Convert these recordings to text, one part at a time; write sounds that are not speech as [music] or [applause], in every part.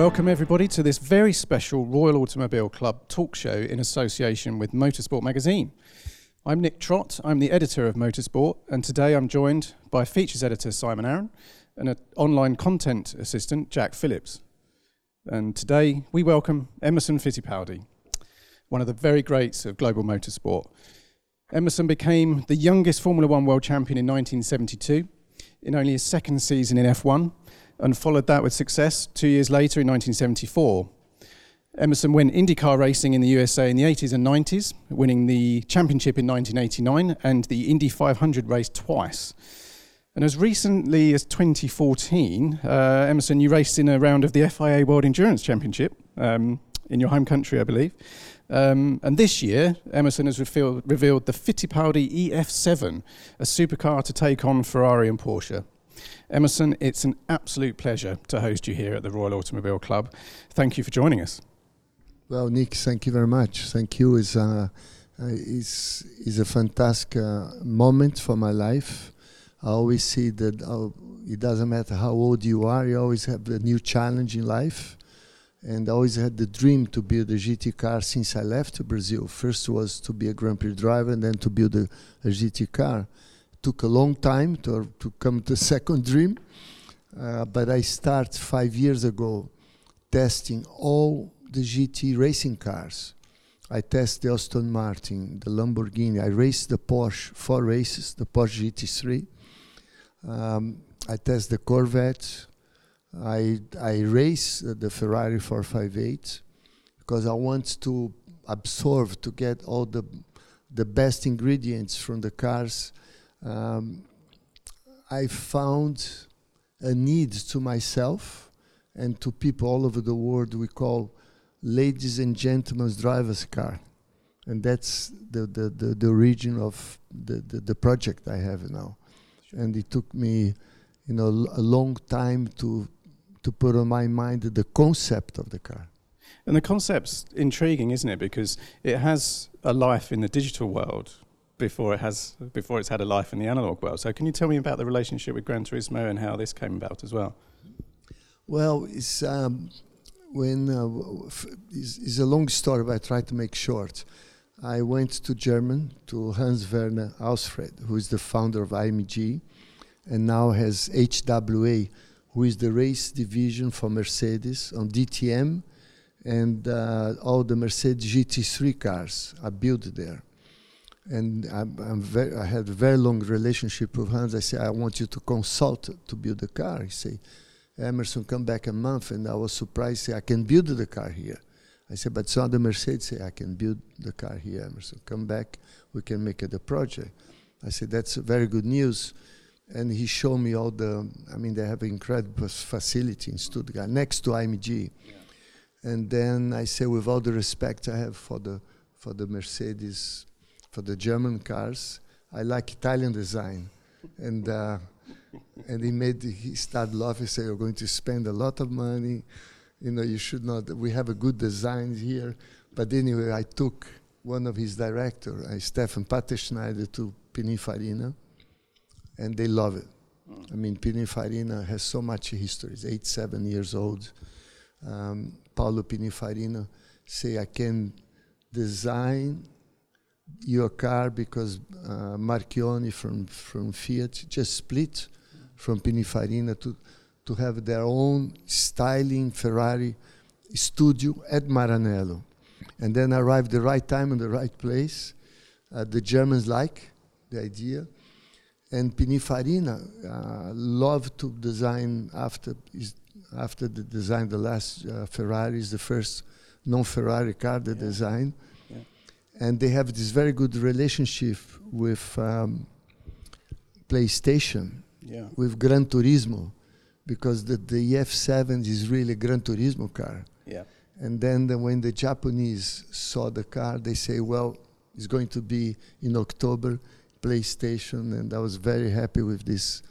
Welcome, everybody, to this very special Royal Automobile Club talk show in association with Motorsport Magazine. I'm Nick Trott, I'm the editor of Motorsport, and today I'm joined by features editor Simon Arron and an online content assistant Jack Phillips. And today we welcome Emerson Fittipaldi, one of the very greats of global motorsport. Emerson became the youngest Formula One world champion in 1972 in only his second season in F1 and followed that with success two years later in 1974. Emerson went IndyCar racing in the USA in the 80s and 90s, winning the championship in 1989 and the Indy 500 race twice. And as recently as 2014, uh, Emerson, you raced in a round of the FIA World Endurance Championship um, in your home country, I believe. Um, and this year, Emerson has revealed, revealed the Fittipaldi EF7, a supercar to take on Ferrari and Porsche. Emerson, it's an absolute pleasure to host you here at the Royal Automobile Club. Thank you for joining us. Well, Nick, thank you very much. Thank you. It's, uh, it's, it's a fantastic uh, moment for my life. I always see that uh, it doesn't matter how old you are, you always have a new challenge in life. And I always had the dream to build a GT car since I left Brazil. First was to be a Grand Prix driver and then to build a, a GT car took a long time to, to come to [laughs] second dream. Uh, but I start five years ago testing all the GT racing cars. I test the Aston Martin, the Lamborghini. I raced the Porsche four races, the Porsche GT3. Um, I test the Corvette. I I race uh, the Ferrari 458 because I want to absorb to get all the the best ingredients from the cars um, I found a need to myself and to people all over the world we call ladies and gentlemen's driver's car. And that's the, the, the, the origin of the, the, the project I have now. Sure. And it took me, you know, a long time to, to put on my mind the concept of the car. And the concept's intriguing, isn't it? Because it has a life in the digital world, before it has before it's had a life in the analog world. So can you tell me about the relationship with Gran Turismo and how this came about as well? Well, it's um, when uh, it's, a long story, but I try to make short. I went to Germany to Hans Werner Aufrecht, who is the founder of AMG, and now has HWA, who is the race division for Mercedes on DTM, and uh, all the Mercedes GT3 cars are built there and I'm, I'm very, I had a very long relationship with Hans. I said, I want you to consult to build the car. He said, Emerson, come back a month. And I was surprised, say, I can build the car here. I said, but it's not the Mercedes. Say, I can build the car here, Emerson. Come back, we can make it a project. I said, that's very good news. And he showed me all the, I mean, they have an incredible facility in Stuttgart, next to AMG. Yeah. And then I said, with all the respect I have for the, for the Mercedes for the German cars. I like Italian design. and uh, and he made he started laughing, say you're going to spend a lot of money. You know, you should not we have a good design here. But anyway, I took one of his director, uh, Stefan Paterschneider, to Pininfarina, and they love it. I mean, Pininfarina has so much history. It's eight, seven years old. Um, Paolo Pininfarina say I can design your car because uh, Marchionne from, from Fiat just split from Pininfarina to, to have their own styling Ferrari studio at Maranello. And then arrived the right time and the right place. Uh, the Germans like the idea. And Pininfarina uh, loved to design after, is, after the design, the last uh, Ferrari is the first non-Ferrari car they yeah. designed and they have this very good relationship with um, PlayStation, yeah. with Gran Turismo, because the, the EF7 is really a Gran Turismo car. Yeah. And then the, when the Japanese saw the car, they say, well, it's going to be in October, PlayStation, and I was very happy with this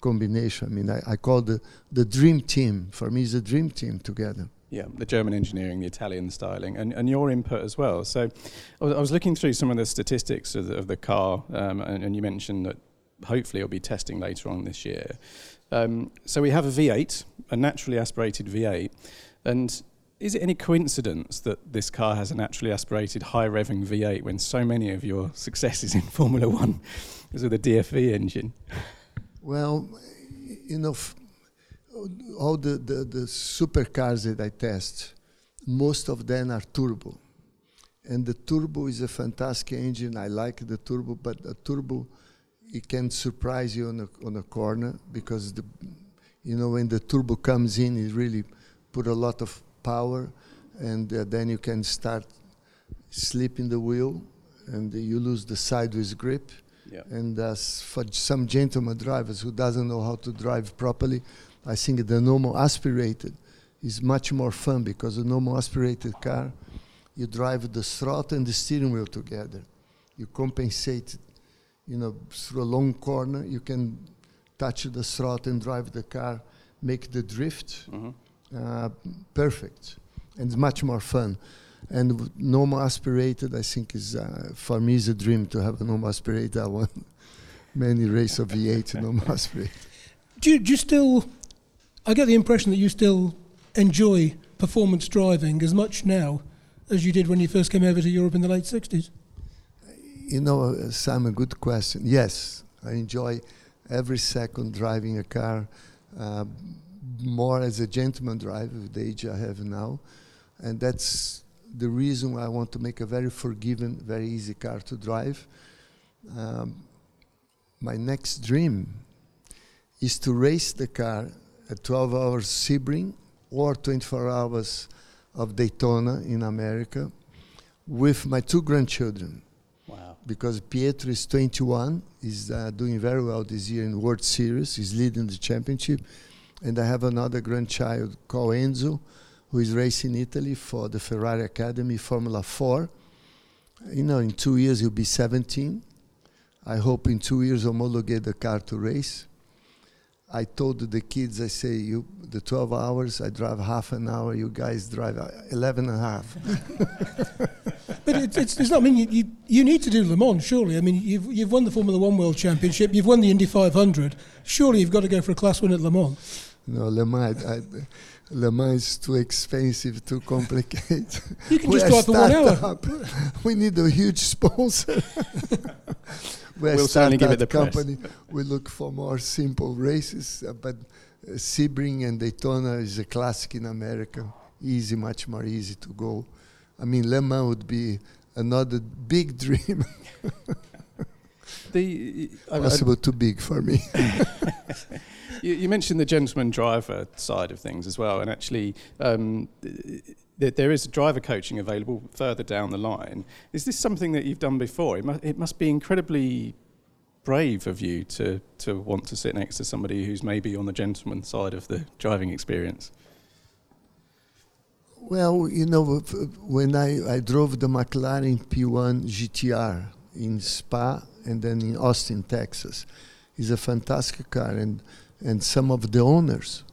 combination. I mean, I, I call the, the dream team. For me, it's a dream team together. Yeah, the German engineering, the Italian styling, and, and your input as well. So I was, looking through some of the statistics of the, of the car, um, and, and, you mentioned that hopefully it'll be testing later on this year. Um, so we have a V8, a naturally aspirated V8, And is it any coincidence that this car has a naturally aspirated high revving V8 when so many of your successes in Formula One is with a DFV engine? Well, you know, all the, the, the supercars that I test, most of them are turbo. And the turbo is a fantastic engine. I like the turbo, but the turbo, it can surprise you on a, on a corner because, the, you know, when the turbo comes in, it really put a lot of power, and uh, then you can start slipping the wheel, and you lose the sideways grip. Yeah. And uh, for some gentleman drivers who doesn't know how to drive properly, I think the normal aspirated is much more fun because the normal aspirated car, you drive the throttle and the steering wheel together. You compensate, you know, through a long corner, you can touch the throttle and drive the car, make the drift. Mm-hmm. Uh, perfect, and it's much more fun. And normal aspirated, I think, is uh, for me is a dream to have a normal aspirated. I won [laughs] many race of V8 normal aspirated. Do you, do you still? I get the impression that you still enjoy performance driving as much now as you did when you first came over to Europe in the late '60s. You know, uh, Simon, good question. Yes, I enjoy every second driving a car. Uh, more as a gentleman driver the age I have now. And that's the reason why I want to make a very forgiving, very easy car to drive. Um, my next dream is to race the car at 12 hours Sebring or 24 hours of Daytona in America with my two grandchildren. Wow. Because Pietro is 21, he's uh, doing very well this year in World Series, he's leading the championship and I have another grandchild called Enzo, who is racing in Italy for the Ferrari Academy Formula 4. You know, in two years he'll be 17. I hope in two years he'll homologate the car to race. I told the kids, I say, you the 12 hours, I drive half an hour, you guys drive 11 and a half. [laughs] but it, it's, it's not, I mean, you, you, you, need to do Le Mans, surely. I mean, you've, you've won the Formula One World Championship, you've won the Indy 500. Surely you've got to go for a class win at Le Mans. No, Le Mans, I, Le Mans is too expensive, too complicated. You can just drive for one hour. Up. [laughs] We need a huge sponsor. [laughs] We're we'll certainly give it the company. Press. We look for more simple races, uh, but uh, Sebring and Daytona is a classic in America. Easy, much more easy to go. I mean, Le Mans would be another big [laughs] dream. the uh, possible too big for me. [laughs] you, you, mentioned the gentleman driver side of things as well, and actually. Um, th- there is driver coaching available further down the line. Is this something that you've done before? It, mu- it must be incredibly brave of you to, to want to sit next to somebody who's maybe on the gentleman side of the driving experience. Well, you know, when I, I drove the McLaren P1 GTR in Spa and then in Austin, Texas, it's a fantastic car, and and some of the owners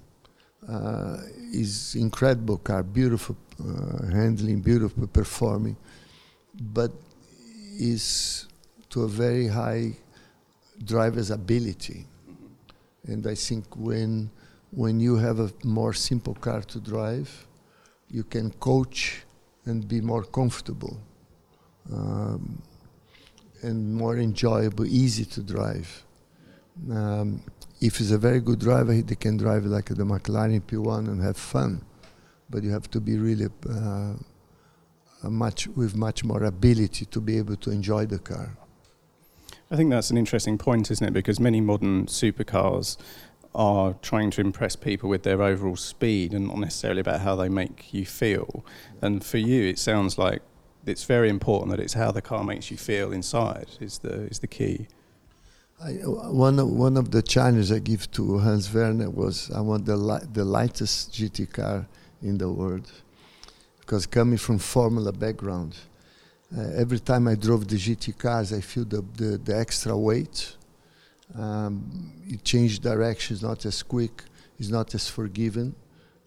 is incredible car, beautiful uh, handling, beautiful performing, but is to a very high driver's ability. And I think when when you have a more simple car to drive, you can coach and be more comfortable um, and more enjoyable, easy to drive. Um, if he's a very good driver, he can drive like the McLaren P1 and have fun. But you have to be really uh, much with much more ability to be able to enjoy the car. I think that's an interesting point, isn't it? Because many modern supercars are trying to impress people with their overall speed and not necessarily about how they make you feel. And for you, it sounds like it's very important that it's how the car makes you feel inside is the is the key. I, one of, one of the challenges I give to Hans Werner was I want the li- the lightest GT car in the world, because coming from Formula background, uh, every time I drove the GT cars, I feel the, the, the extra weight. Um, it changed direction, it's not as quick, it's not as forgiving.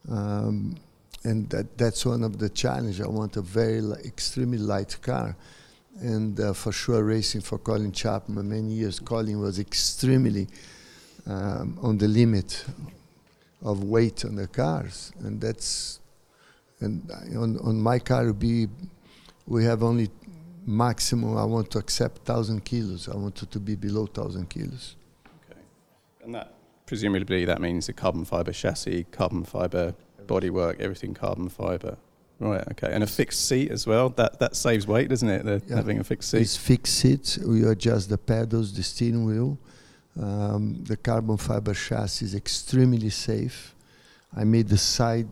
Um, and that, that's one of the challenges. I want a very li- extremely light car. And uh, for sure, racing for Colin Chapman, many years, Colin was extremely um, on the limit of weight on the cars. And that's and on on my car be we have only maximum. I want to accept thousand kilos. I want it to be below thousand kilos. Okay, and that presumably that means a carbon fiber chassis, carbon fiber bodywork, everything carbon fiber. Right. Okay. And a fixed seat as well. That that saves weight, doesn't it? The, Yeah. Having a fixed seat. It's fixed seats. We adjust the pedals, the steering wheel. Um, the carbon fiber chassis is extremely safe. I made the side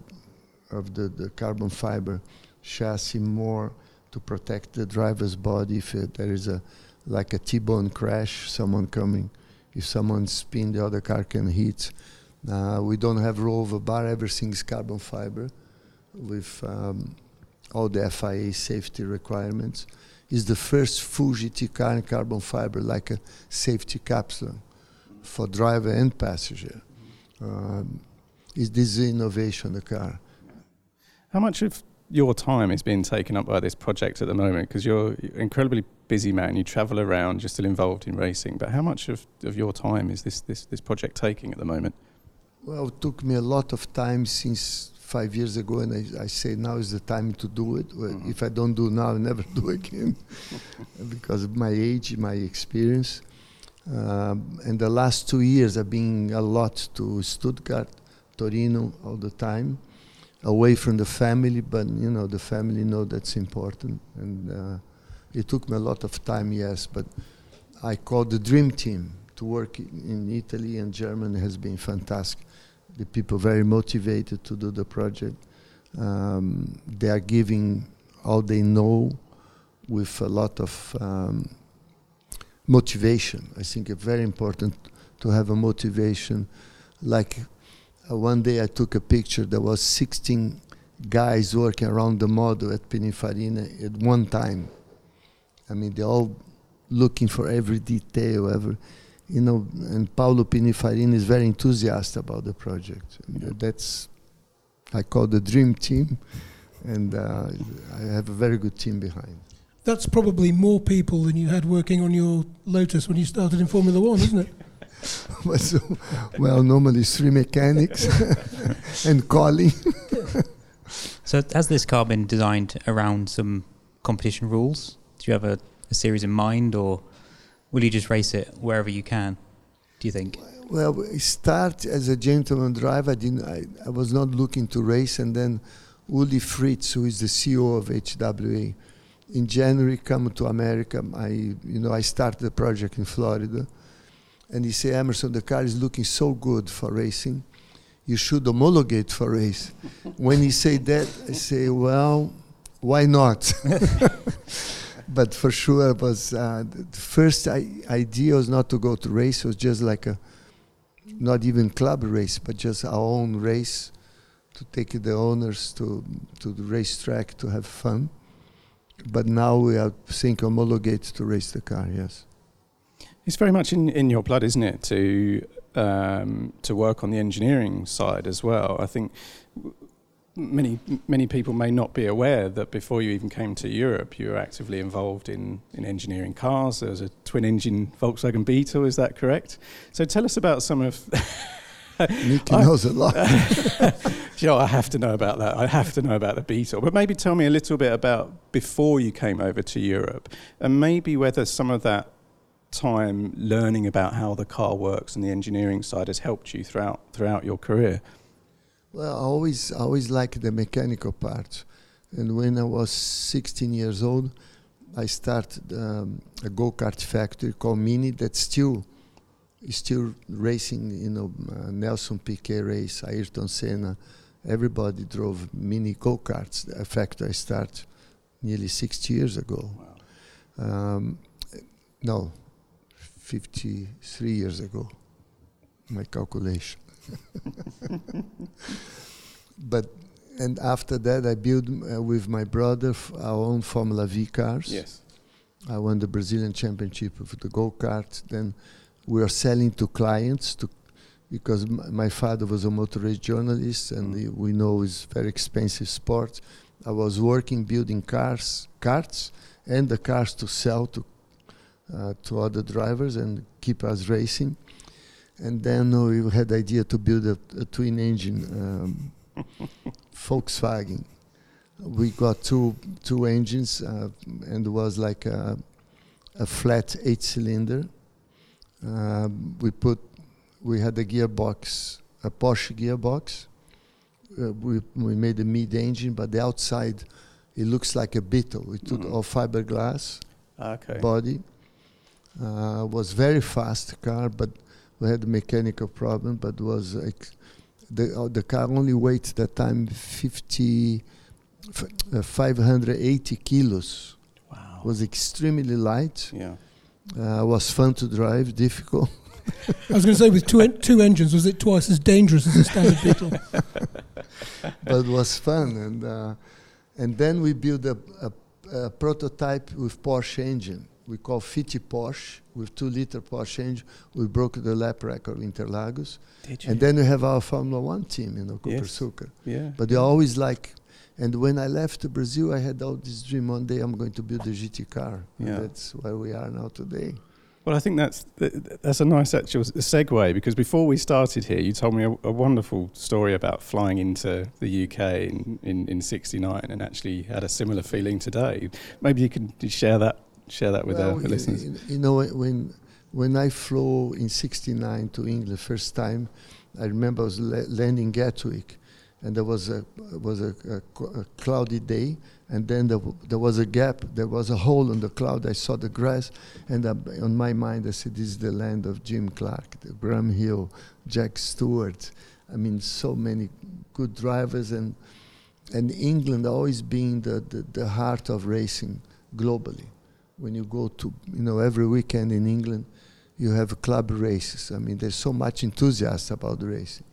of the, the carbon fiber chassis more to protect the driver's body if uh, there is a like a T-bone crash, someone coming, if someone spin, the other car can hit. Uh, we don't have roll over bar. Everything is carbon fiber with um, all the FIA safety requirements is the first GT car in carbon fiber, like a safety capsule for driver and passenger. Um, is this innovation the car? How much of your time is being taken up by this project at the moment? Because you're an incredibly busy man. You travel around. You're still involved in racing. But how much of, of your time is this, this, this project taking at the moment? Well, it took me a lot of time since five years ago, and I, I say now is the time to do it. Well, Mhm. If I don't do now, I'll never [laughs] do again [laughs] because of my age, my experience. Um, and the last two years, I've been a lot to Stuttgart, Torino, all the time, away from the family. But you know, the family know that's important, and uh, it took me a lot of time, yes. But I call the dream team to work i- in Italy and Germany has been fantastic. The people very motivated to do the project. Um, they are giving all they know with a lot of um, motivation. I think it's very important to have a motivation. Like uh, one day I took a picture, there was 16 guys working around the model at Pininfarina at one time. I mean, they're all looking for every detail, every, you know, and Paolo Pininfarina is very enthusiastic about the project. Yeah. That's, I call the dream team, and uh, I have a very good team behind. That's probably more people than you had working on your Lotus when you started in Formula One, isn't it? [laughs] [laughs] So, well, normally it's three mechanics [laughs] and Colin. So has this car been designed around some competition rules? Do you have a, a series in mind, or will you just race it wherever you can? Do you think? Well, I start as a gentleman driver. I, didn't, I, I was not looking to race, and then Uli Fritz, who is the CEO of HWA, in January come to America. I, you know, I started the project in Florida, and he said, Emerson, the car is looking so good for racing. You should homologate for race. [laughs] when he said that, I say, well, why not? [laughs] but for sure, was uh, the first I, idea was not to go to race. It was just like a not even club race, but just our own race to take the owners to to the racetrack to have fun. But now we are think homologate to race the car. Yes. It's very much in, in your blood, isn't it, to um, to work on the engineering side as well. I think many many people may not be aware that before you even came to Europe, you were actively involved in, in engineering cars. There was a twin engine Volkswagen Beetle, is that correct? So tell us about some of. Nicky knows a lot. [laughs] you know, I have to know about that. I have to know about the Beetle. But maybe tell me a little bit about before you came over to Europe, and maybe whether some of that time learning about how the car works and the engineering side has helped you throughout throughout your career. Well, I always, I always liked the mechanical part. And when I was 16 years old, I started um, a go-kart factory called Mini that still is still racing. You know, uh, Nelson Piquet race, Ayrton Senna. Everybody drove mini go-karts. A factory I started nearly 60 years ago. Um, no, 53 years ago. My calculation. [laughs] but and after that, I built uh, with my brother f- our own Formula V cars. Yes. I won the Brazilian Championship of the go kart. Then we are selling to clients to because my father was a motor race journalist, and Mm. we know it's very expensive sport. I was working building cars, karts, and the cars to sell to uh, to other drivers and keep us racing. And then we had the idea to build a, a twin engine um, [laughs] Volkswagen. we got two two engines, uh, and it was like a, a flat eight cylinder. Uh, we put we had a gearbox, a Porsche gearbox. Uh, we we made a mid engine, but the outside it looks like a Beetle. We took Mhm. all fiberglass Okay. body. Uh, was very fast car, but we had a mechanical problem. But was ex- the uh, the car only weighed that time 50, f- uh, 580 kilos. wow. Was extremely light. yeah. Uh, was fun to drive, difficult. I was going to say, with two, en- two engines, was it twice as dangerous as a standard [laughs] Beetle? but it was fun. And uh, and then we built a, a, a prototype with Porsche engine. We call Fitti Porsche with two liter Porsche engine. We broke the lap record in Interlagos. Did you? And then we have our Formula One team, you know, Cooper Yes. Sucker. yeah. But they always like. And when I left Brazil, I had all this dream. One day I'm going to build a GT car. Yeah. that's where we are now today. Well, I think that's th- th- that's a nice actual segue because before we started here, you told me a, a wonderful story about flying into the UK in, in, in '69 and actually had a similar feeling today. Maybe you can share that share that with Well, our listeners. You know, when when I flew in '69 to England first time, I remember I was la- landing Gatwick, and there was a was a, a, a cloudy day, and then there, w- there was a gap, there was a hole in the cloud. I saw the grass, and uh, on my mind I said, "This is the land of Jim Clark, the Graham Hill, Jack Stewart. I mean, so many good drivers, and and England always being the, the, the heart of racing globally. When you go to, you know, every weekend in England, you have club races. I mean, there's so much enthusiasm about racing.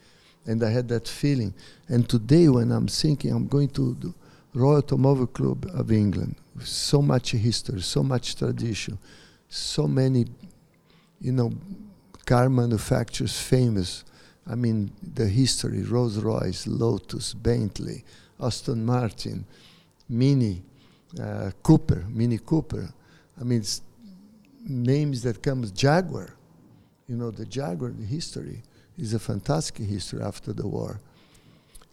And I had that feeling. And today, when I'm thinking I'm going to the Royal Automobile Club of England, so much history, so much tradition, so many, you know, car manufacturers famous. I mean, the history, Rolls Royce, Lotus, Bentley, Aston Martin, Mini, uh, Cooper, Mini Cooper. I mean, it's names that comes Jaguar. You know, the Jaguar the history is a fantastic history after the war.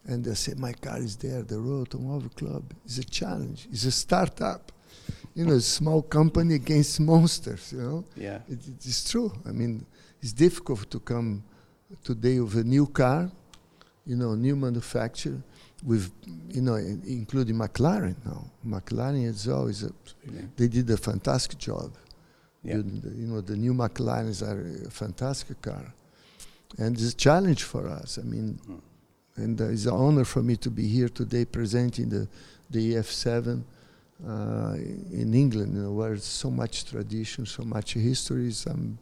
And they say, my car is there, the Royal Automobile Club. is a challenge. It's a startup. You know, a small company against monsters, you know. Yeah. It, it is true. I mean, it's difficult to come today with a new car, you know, new manufacturer, with, you know, including McLaren now. McLaren as well is a, Absolutely. they did a fantastic job. Yeah. You, you know, the new McLarens are a fantastic car. And it's a challenge for us. I mean, Mm. and uh, it's an honor for me to be here today presenting the, the EF7 uh, in England, you know, where it's so much tradition, so much history. So I'm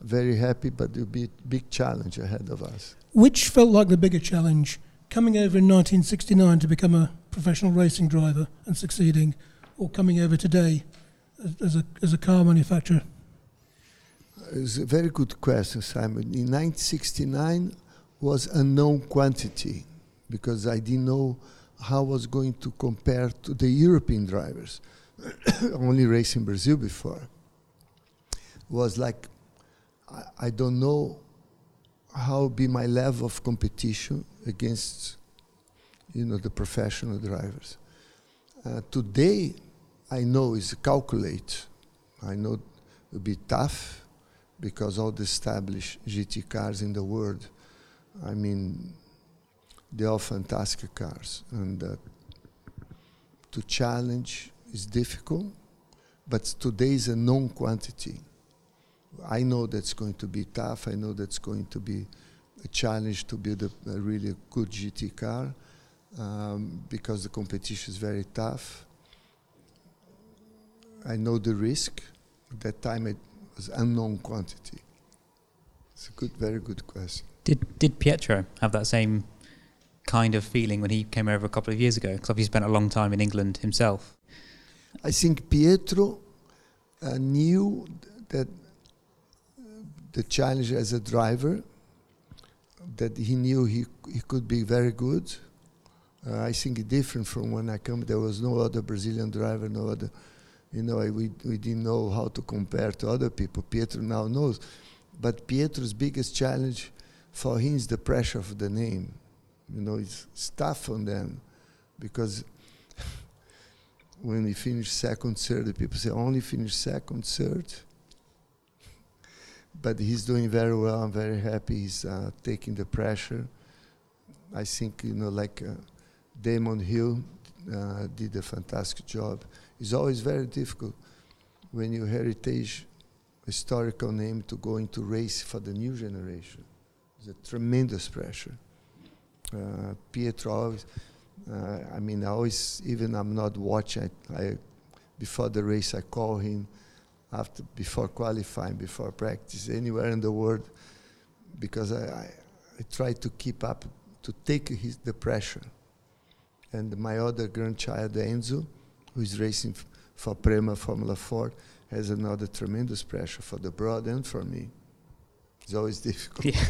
very happy, but it'll be a big challenge ahead of us. Which felt like the bigger challenge? Coming over in 1969 to become a professional racing driver and succeeding, or coming over today as, a, as a car manufacturer? It's a very good question, Simon. In 1969 was unknown quantity because I didn't know how I was going to compare to the European drivers. [coughs] Only racing Brazil before. Was like I, I don't know how be my level of competition against you know the professional drivers. Uh, today I know is calculate. I know it will be tough because all the established GT cars in the world, I mean, they're fantastic cars. And uh, to challenge is difficult, but today is a known quantity. I know that's going to be tough. I know that's going to be a challenge to build a, a really good GT car um, because the competition is very tough. I know the risk. At that time, it was unknown quantity. It's a good, very good question. Did did Pietro have that same kind of feeling when he came over a couple of years ago? Because obviously he spent a long time in England himself. I think Pietro uh, knew that the challenge as a driver, that he knew he, he could be very good. Uh, I think different from when I come, there was no other Brazilian driver, no other, you know, we, we didn't know how to compare to other people. Pietro now knows. But Pietro's biggest challenge for him is the pressure of the name. You know, it's, tough on them because [laughs] when he finished second, third, the people say only finished second, third. But he's doing very well. I'm very happy. He's uh, taking the pressure. I think you know, like uh, Damon Hill uh, did a fantastic job. It's always very difficult when you heritage historical name to go into race for the new generation. It's a tremendous pressure. Uh, Pietro uh, I mean, I always, even I'm not watching, I, I, before the race, I call him after, before qualifying, before practice, anywhere in the world, because I, I, I try to keep up, to take his, the pressure. And my other grandchild, Enzo, who is racing f- for Prema Formula Ford, has another tremendous pressure for the broad and for me. It's always [laughs] difficult. Yeah.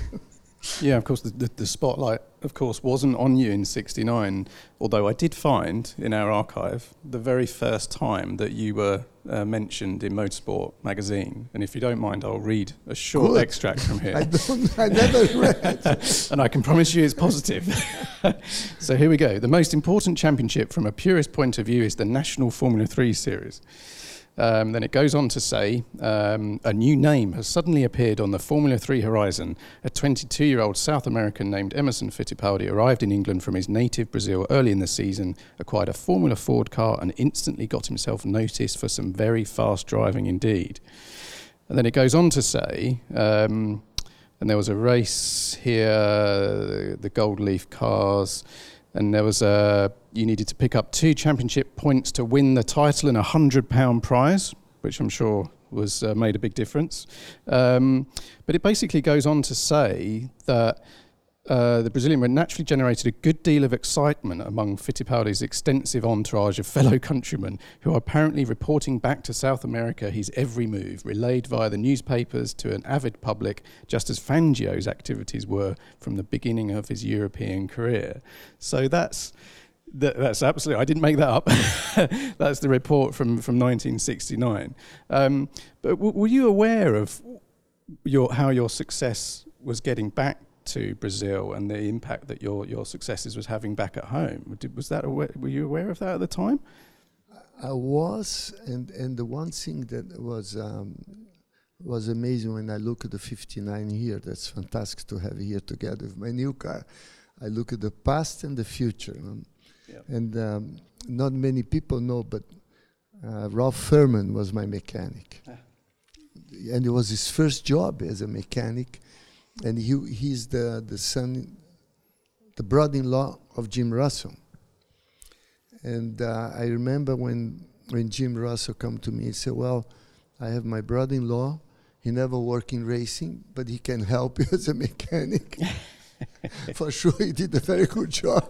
Yeah, of course, the, the, the spotlight, of course, wasn't on you in 69, although I did find in our archive the very first time that you were uh, mentioned in Motorsport magazine. And if you don't mind, I'll read a short Good. extract from here. [laughs] I don't, I never read. [laughs] and I can promise you it's positive. [laughs] so here we go. The most important championship from a purist point of view is the National Formula 3 Series. Um, then it goes on to say um, a new name has suddenly appeared on the Formula 3 horizon. A 22 year old South American named Emerson Fittipaldi arrived in England from his native Brazil early in the season, acquired a Formula Ford car, and instantly got himself noticed for some very fast driving indeed. And then it goes on to say, um, and there was a race here, the Gold Leaf cars, and there was a you needed to pick up two championship points to win the title and a hundred pound prize, which I'm sure was uh, made a big difference. Um, but it basically goes on to say that. Uh, the Brazilian were naturally generated a good deal of excitement among Fittipaldi's extensive entourage of fellow countrymen who are apparently reporting back to South America his every move, relayed via the newspapers to an avid public, just as Fangio's activities were from the beginning of his European career. So that's. That, that's absolutely. I didn't make that up. [laughs] that's the report from, from 1969. Um, but w- were you aware of your how your success was getting back to Brazil and the impact that your, your successes was having back at home? Did, was that aware, were you aware of that at the time? I was, and and the one thing that was um, was amazing when I look at the 59 here. That's fantastic to have here together with my new car. I look at the past and the future, um, Yeah. and um, not many people know, but uh, Ralph Firman was my mechanic, Ah. and it was his first job as a mechanic, and he he's the the son, the brother-in-law of Jim Russell. And uh, I remember when when Jim Russell come to me and said, "Well, I have my brother-in-law. He never worked in racing, but he can help you [laughs] as a mechanic. [laughs] For sure, he did a very good job."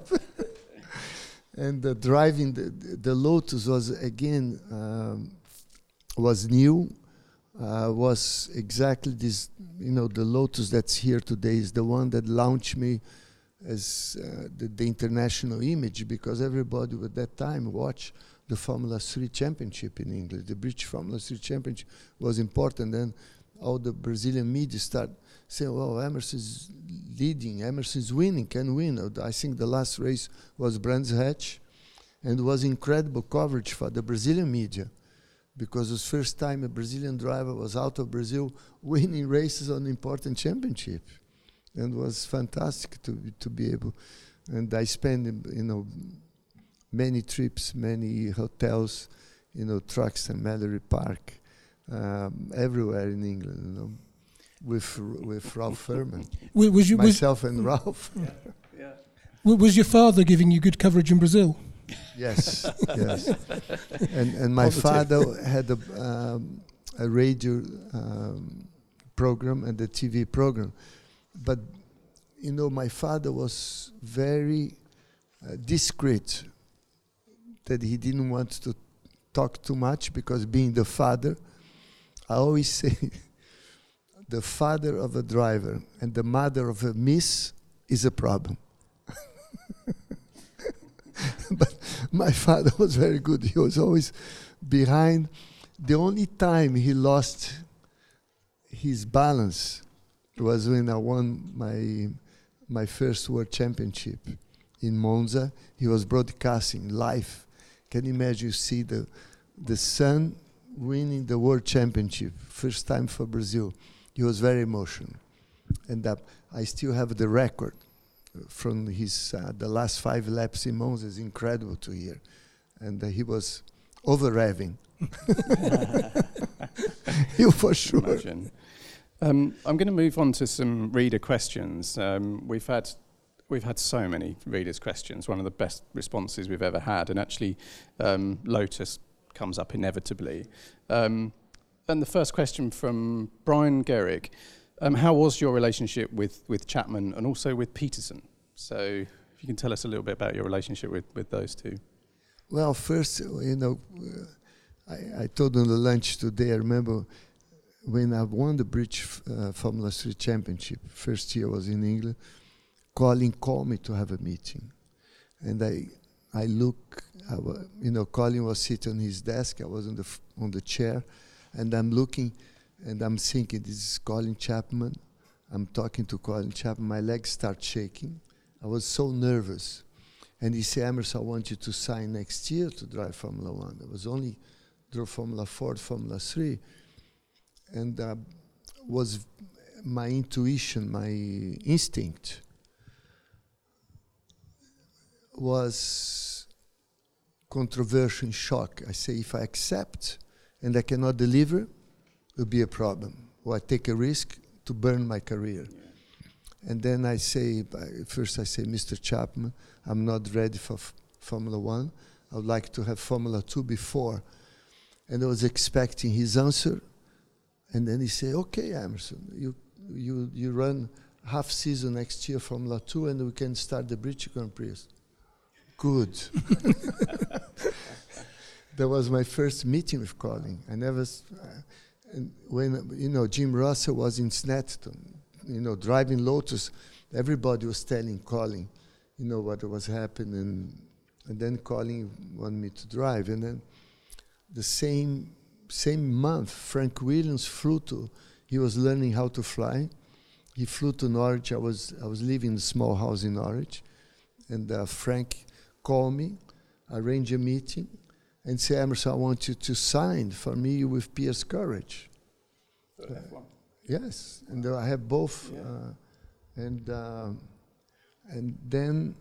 [laughs] and uh, driving the, the the Lotus was again um, was new. Uh, was exactly this, you know, the Lotus that's here today is the one that launched me as uh, the, the international image because everybody at that time watched the Formula 3 championship in England. The British Formula 3 championship was important. Then all the Brazilian media start saying, well, Emerson's leading, Emerson's winning, can win. Uh, I think the last race was Brands Hatch and was incredible coverage for the Brazilian media because it was first time a Brazilian driver was out of Brazil winning races on important championship and was fantastic to to be able. And I spent you know many trips, many hotels, you know, Thruxton, Mallory Park, um, everywhere in England, you know, with with Ralph Firman, Was, you, was, myself and Ralph. [laughs] w- was your father giving you good coverage in Brazil? Yes, [laughs] yes. And and my Positive. father had a um, a radio um, program and a TV program, but you know my father was very uh, discreet. That he didn't want to talk too much because being the father, I always [laughs] say, the father of a driver and the mother of a miss is a problem. [laughs] but my father was very good. He was always behind. The only time he lost his balance was when I won my my first world championship in Monza. He was broadcasting live, can you imagine you see the the son winning the world championship, first time for Brazil. He was very emotional, and I still have the record from his uh, the last five laps in Monza. Is incredible to hear, and uh, he was over revving. [laughs] you for sure. Um, I'm going to move on to some reader questions. Um, we've had we've had so many readers' questions. One of the best responses we've ever had, and actually, um, Lotus comes up inevitably. Um, and the first question from Brian Gerrig: um, How was your relationship with with Chapman and also with Peterson? So, if you can tell us a little bit about your relationship with with those two. Well, first, you know, uh, I, I told on the lunch today. I remember when I won the British uh, Formula 3 Championship, first year I was in England, Colin called me to have a meeting. And I, I look, I you know, Colin was sitting on his desk, I was on the, on the chair, and I'm looking and I'm thinking, this is Colin Chapman. I'm talking to Colin Chapman, my legs start shaking. I was so nervous. And he said, Emerson, I want you to sign next year to drive Formula One. I was only drove Formula Four, Formula Three and uh, was my intuition, my instinct was controversial shock. I say if I accept and I cannot deliver, it'll be a problem. Or I take a risk to burn my career. And then I say, first I say, Mr. Chapman, I'm not ready for f- Formula One. I would like to have Formula Two before. And I was expecting his answer. And then he said, okay, Emerson, you, you, you run half season next year Formula 2 and we can start the British Grand Prix. Good. [laughs] that was my first meeting with Colin. I never, uh, and when, you know, Jim Russell was in Snetterton, you know, driving Lotus, everybody was telling Colin, you know, what was happening. And then Colin wanted me to drive. And then the same same month, Frank Williams flew to. He was learning how to fly. He flew to Norwich. I was I was living in a small house in Norwich, and uh, Frank called me, arranged a meeting, and say, "Emerson, I want you to sign for me with Piers Courage." Yes, and uh, I have both, Yeah. uh, and uh, and then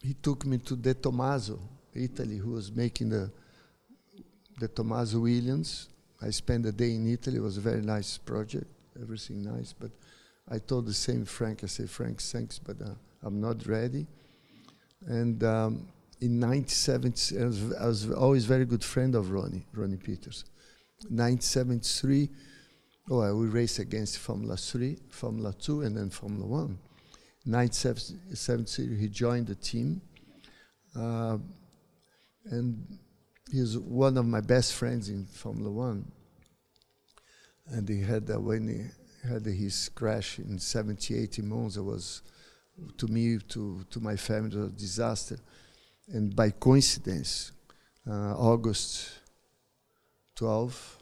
he took me to De Tomaso, Italy, who was making the the Tomaso Williams. I spent a day in Italy. It was a very nice project, everything nice. But I told the same Frank. I said, Frank, thanks, but uh, I'm not ready. And um, in 1970, I was, I was always very good friend of Ronnie, Ronnie Peters. 1973, oh, we raced against Formula 3, Formula 2, and then Formula 1. 1973, he joined the team. Uh, and he's one of my best friends in Formula One. And he had uh, when he had his crash in '78 in Monza was, to me, to to my family, a disaster. And by coincidence, uh, August 12,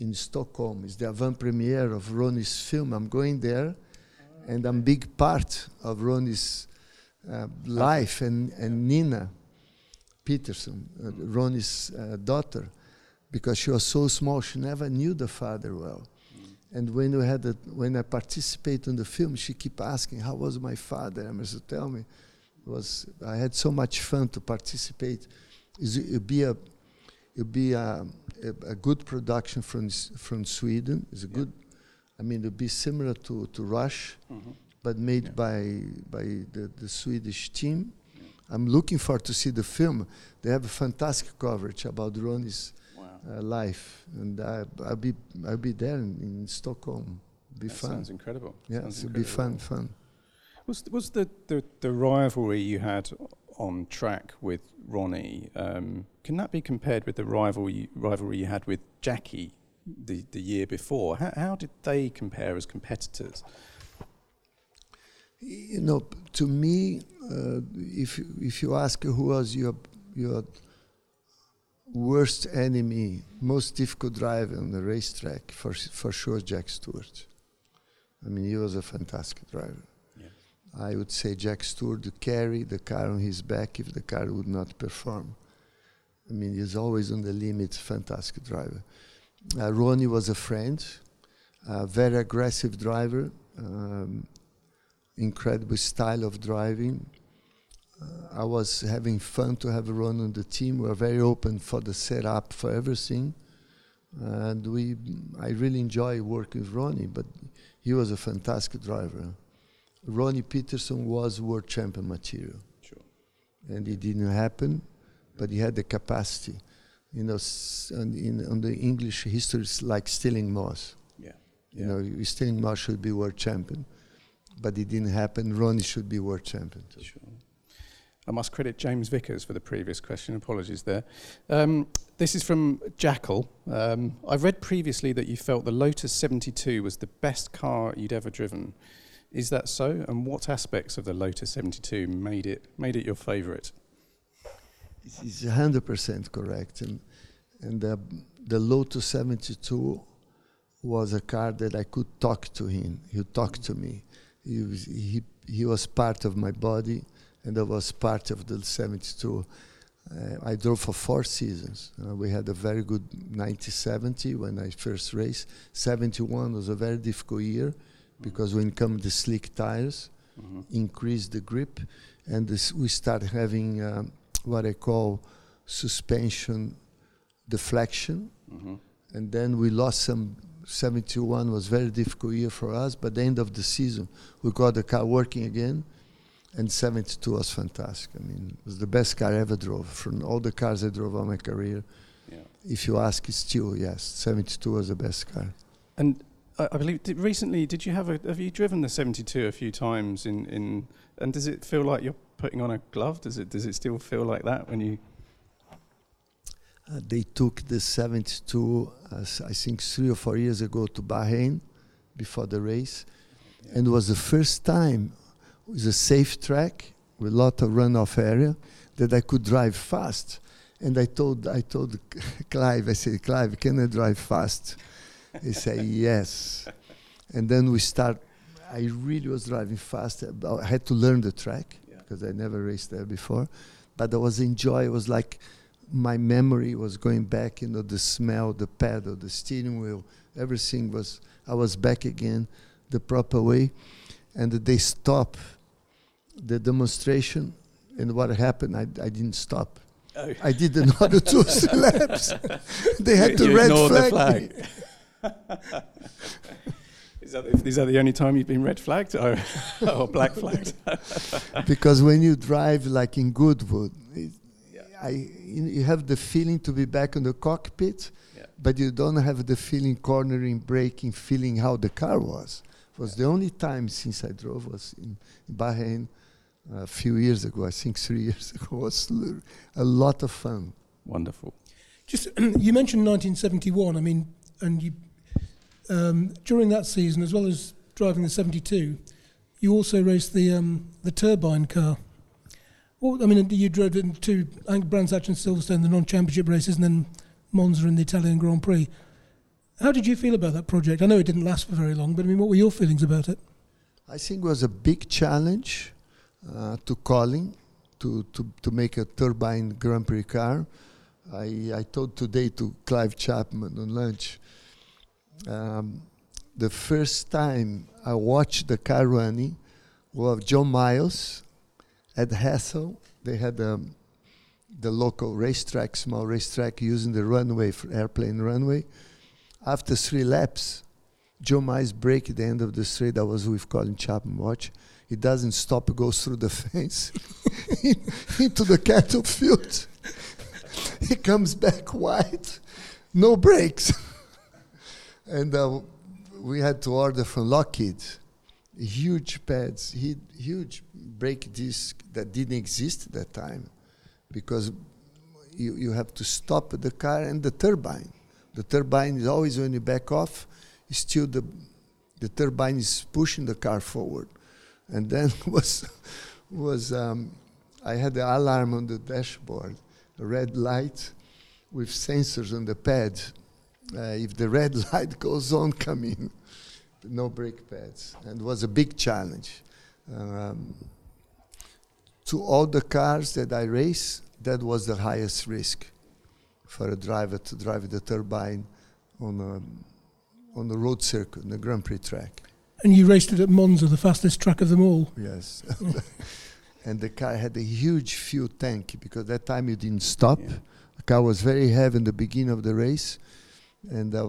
in Stockholm, is the avant premiere of Ronnie's film. I'm going there, and I'm big part of Ronnie's uh, life and, and Nina. Peterson, uh, Ronnie's uh, daughter, because she was so small, she never knew the father well. And when we had a, when I participated in the film, she kept asking, "How was my father?" I must tell me, was I had so much fun to participate. It'd be a it'd be a, a, a good production from from Sweden. It's a Yeah. good. I mean, it'd be similar to to Rush, but made Yeah. by by the, the Swedish team. I'm looking forward to see the film. They have a fantastic coverage about Ronnie's Wow. uh, life, and I, I'll be I'll be there in, in Stockholm. Be That fun. sounds incredible. Yeah, Sounds it'll be fun, fun. Was was the, the, the rivalry you had on track with Ronnie? Um, can that be compared with the rivalry rivalry you had with Jackie the, the year before? How, how did they compare as competitors? You know, to me, uh, if if you ask who was your your worst enemy, most difficult driver on the racetrack, for for sure, Jack Stewart. I mean, he was a fantastic driver. I would say Jack Stewart to carry the car on his back if the car would not perform. I mean, he's always on the limit, fantastic driver. Uh, Ronnie was a friend, very aggressive driver, um, incredible style of driving. Uh, I was having fun to have Ron on the team. We were very open for the setup, for everything. And we, I really enjoy working with Ronnie, but he was a fantastic driver. Ronnie Peterson was world champion material. Sure. And it didn't happen, but he had the capacity. You know, on, in, on the English history, it's like Stirling Moss. Yeah. You know, Stirling Moss should be world champion, but it didn't happen. Ronnie should be world champion. too. Sure. I must credit James Vickers for the previous question. Apologies there. Um, this is from Jackal. Um, I've read previously that you felt the Lotus 72 was the best car you'd ever driven. Is that so? And what aspects of the Lotus 72 made it made it your? It's- It's hundred percent correct, and and the the Lotus seventy two was a car that I could talk to him. He talked to me. He was he he was part of my body, and I was part of the seventy two. Uh, I drove for four seasons. Uh, we had a very good 1970 when I first raced. 71 was a very difficult year because when come the slick tires, increase the grip, and this, we start having um, what I call suspension deflection. And then we lost some. 71 was very difficult year for us, but the end of the season we got the car working again, and 72 was fantastic. I mean, it was the best car I ever drove from all the cars I drove on my career. Yeah. If you ask, it's still yes, 72 was the best car. And I, I believe did, recently, did you have a have you driven the 72 a few times in, in and does it feel like you're putting on a glove? Does it does it still feel like that when you? Uh, they took the 72, uh, I think, three or four years ago to Bahrain before the race. And it was the first time with a safe track with a lot of runoff area that I could drive fast. And I told, I told [laughs] Clive, I said, Clive, can I drive fast? He said, yes. And then we start, I really was driving fast. I had to learn the track Yeah. because I never raced there before. But I was enjoy. It was like my memory was going back. You know, the smell, the pedal, the steering wheel, everything was. I was back again, the proper way, and they stop the demonstration. And what happened? I, I didn't stop. Oh. I did another two [laughs] laps. [laughs] they had to You red ignored the flag, me. [laughs] [laughs] Is that, the, is that the only time you've been red flagged or, oh, [laughs] or black flagged? [laughs] because when you drive like in Goodwood, it, Yeah. I, you you have the feeling to be back in the cockpit, Yeah. but you don't have the feeling cornering, braking, feeling how the car was. It was the only time since I drove was in Bahrain uh, a few years ago. I think three years ago It was l- a lot of fun. Wonderful. Just [clears throat] you mentioned 1971. I mean, and you um, during that season, as well as driving the 72, you also raced the um, the turbine car. Well, I mean, you drove it in two I think Brands Hatch and Silverstone, the non-championship races, and then Monza in the Italian Grand Prix. How did you feel about that project? I know it didn't last for very long, but I mean, what were your feelings about it? I think it was a big challenge uh, to Colin to, to, to make a turbine Grand Prix car. I, I told today to Clive Chapman on lunch. Um, the first time I watched the car running was John Miles at Hethel. They had um, the local racetrack, small racetrack, using the runway for airplane runway. After three laps, Joe Miles break at the end of the straight. I was with Colin Chapman watch. He doesn't stop, goes through the [laughs] fence [laughs] into the cattle field. [laughs] he comes back white, no brakes. And uh, we had to order from Lockheed huge pads, huge brake disc that didn't exist at that time because you, you have to stop the car and the turbine. The turbine is always when you back off, still the the turbine is pushing the car forward. And then [laughs] was was um, I had the alarm on the dashboard, a red light with sensors on the pad. Uh, if the red [laughs] light goes on, come in. No brake pads, and it was a big challenge. Um, to all the cars that I race, that was the highest risk for a driver to drive the turbine on a, on the road circuit, the Grand Prix track. And you raced it at Monza, the fastest track of them all. Yes. [laughs] and the car had a huge fuel tank because that time you didn't stop. Yeah. The car was very heavy in the beginning of the race, and uh,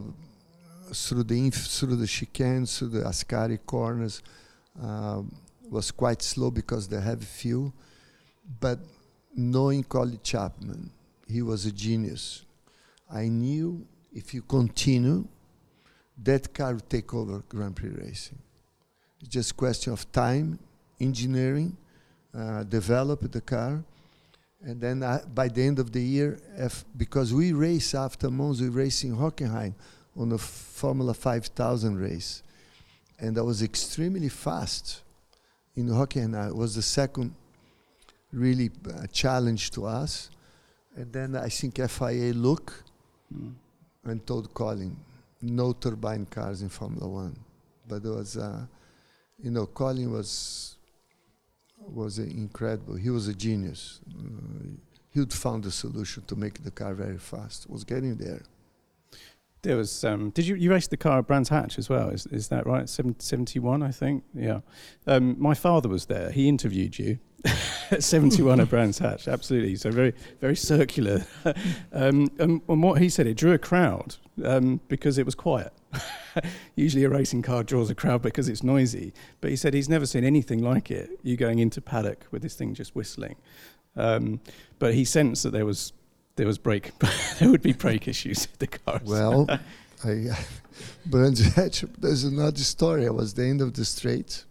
through the inf- through the chicanes, through the Ascari corners, um, was quite slow because the heavy fuel. But knowing Colin Chapman, he was a genius. I knew if you continue, that car would take over Grand Prix racing. It's just question of time, engineering, uh, develop the car, and then by the end of the year, if, because we race after Monza, we race in Hockenheim on a Formula 5000 race, and I was extremely fast in Hockenheim. It was the second really uh, challenge to us, and then I think FIA look Mm. and told Colin, no turbine cars in Formula One. But it was, uh, you know, Colin was was incredible. He was a genius. Uh, he would found a solution to make the car very fast. Was getting there. There was. Um, did you you raced the car at Brands Hatch as well? Is is that right? Seven, 71, I think. Yeah. Um, my father was there. He interviewed you [laughs] at 71 at Brands Hatch. Absolutely. So very very circular. [laughs] um, and, and what he said, it drew a crowd um, because it was quiet. [laughs] Usually a racing car draws a crowd because it's noisy. But he said he's never seen anything like it. You going into paddock with this thing just whistling. Um, but he sensed that there was there was brake [laughs] there would be brake issues with the cars. Well, [laughs] I, [laughs] Brands Hatch, there's another story. I was the end of the straight.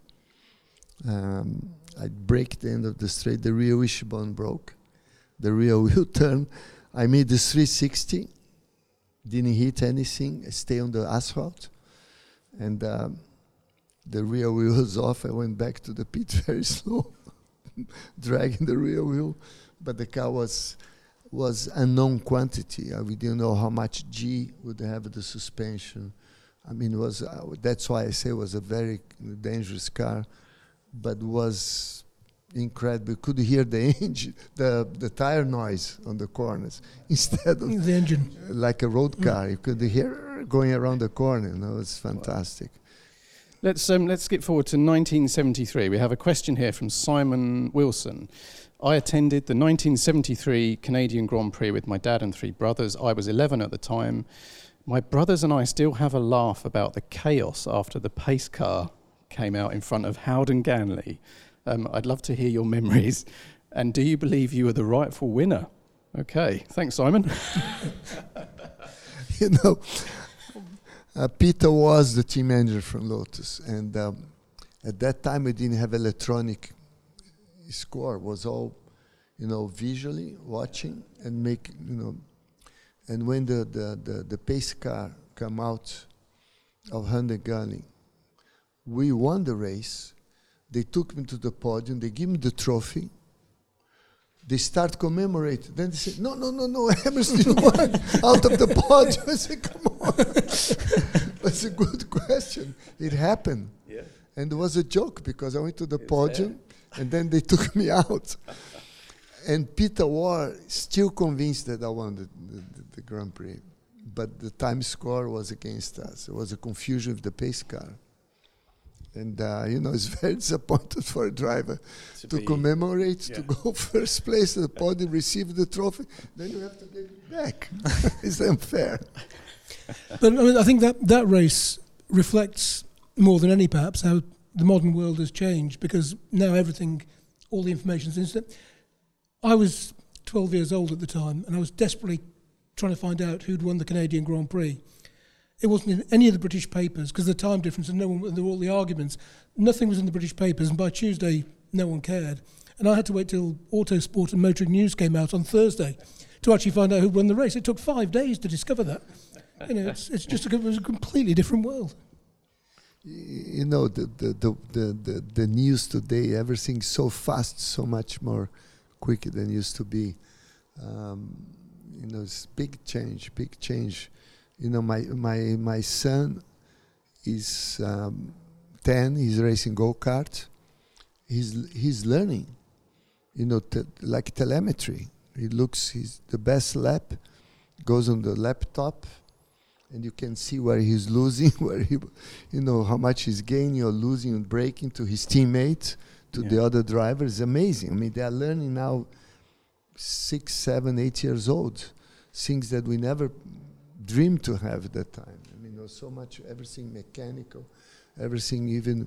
Um, I break the end of the straight. The rear wishbone broke. The rear wheel turned. I made this 360. Didn't hit anything. I stay on the asphalt. And um, the rear wheel was off. I went back to the pit very slow, dragging the rear wheel. But the car was was unknown quantity. Uh, we didn't know how much G would have the suspension. I mean, was uh, that's why I say it was a very dangerous car, but was incredible. You could hear the [laughs] engine, the the tire noise on the corners [laughs] instead of The engine. like a road car. You could hear going around the corner. You know, it's fantastic. Let's um, let's skip forward to 1973. We have a question here from Simon Wilson. I attended the 1973 Canadian Grand Prix with my dad and three brothers. I was 11 at the time. My brothers and I still have a laugh about the chaos after the pace car came out in front of Howden Ganley. Um, I'd love to hear your memories. And do you believe you were the rightful winner? Okay, thanks, Simon. [laughs] you know, uh, Peter was the team manager from Lotus, and um, at that time we didn't have electronic score. Was all, you know, visually watching and make, you know, and when the the the, the pace car come out of Howden Ganley, we won the race. They took me to the podium. They give me the trophy. They start commemorate. Then they say, "No, no, no, no! [laughs] Hammerstein won out of the podium." I said, "Come on." [laughs] That's a good question. It happened. Yeah. And it was a joke because I went to the It's podium and then they [laughs] took me out. And Peter Warr still convinced that I won the, the, the Grand Prix. But the time score was against us. It was a confusion with the pace car. And, uh, you know, it's [laughs] very disappointed for a driver to be- commemorate, to go [laughs] first place at the podium, receive the trophy, then you have to get it back. it's unfair. But I, mean, I think that that race reflects more than any perhaps how the modern world has changed because now everything, all the information is instant. I was 12 years old at the time and I was desperately trying to find out who'd won the Canadian Grand Prix. It wasn't in any of the British papers because the time difference and no one, there were all the arguments. Nothing was in the British papers, and by Tuesday, no one cared. And I had to wait till Autosport and Motoring News came out on Thursday to actually find out who won the race. It took five days to discover that. You know, it's, it's just a, it was a completely different world. You know the the, the, the, the the news today everything's so fast so much more quicker than used to be. Um, you know it's big change big change. You know my my my son is um, 10 he's racing go-kart he's he's learning you know te- like telemetry. He looks he's the best lap goes on the laptop, and you can see where he's losing, [laughs] where he, you know, how much he's gaining or losing and breaking to his teammates, to the Yeah. other drivers. Amazing. I mean, they are learning now, six, seven, eight years old, things that we never dreamed to have at that time. I mean, there was so much, everything mechanical, everything, even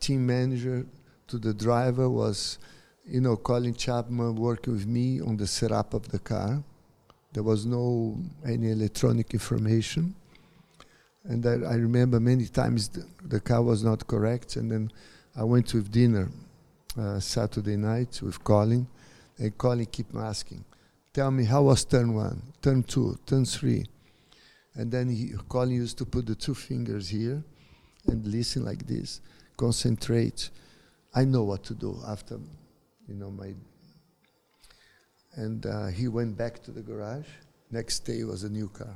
team manager to the driver was, you know, Colin Chapman working with me on the setup of the car. There was no any electronic information. And I, I remember many times the, the car was not correct. And then I went to dinner uh, Saturday night with Colin. And Colin kept asking, tell me how was turn one, turn two, turn three. And then he, Colin used to put the two fingers here and listen like this, concentrate. I know what to do after, you know, my. And uh, he went back to the garage. Next day was a new car.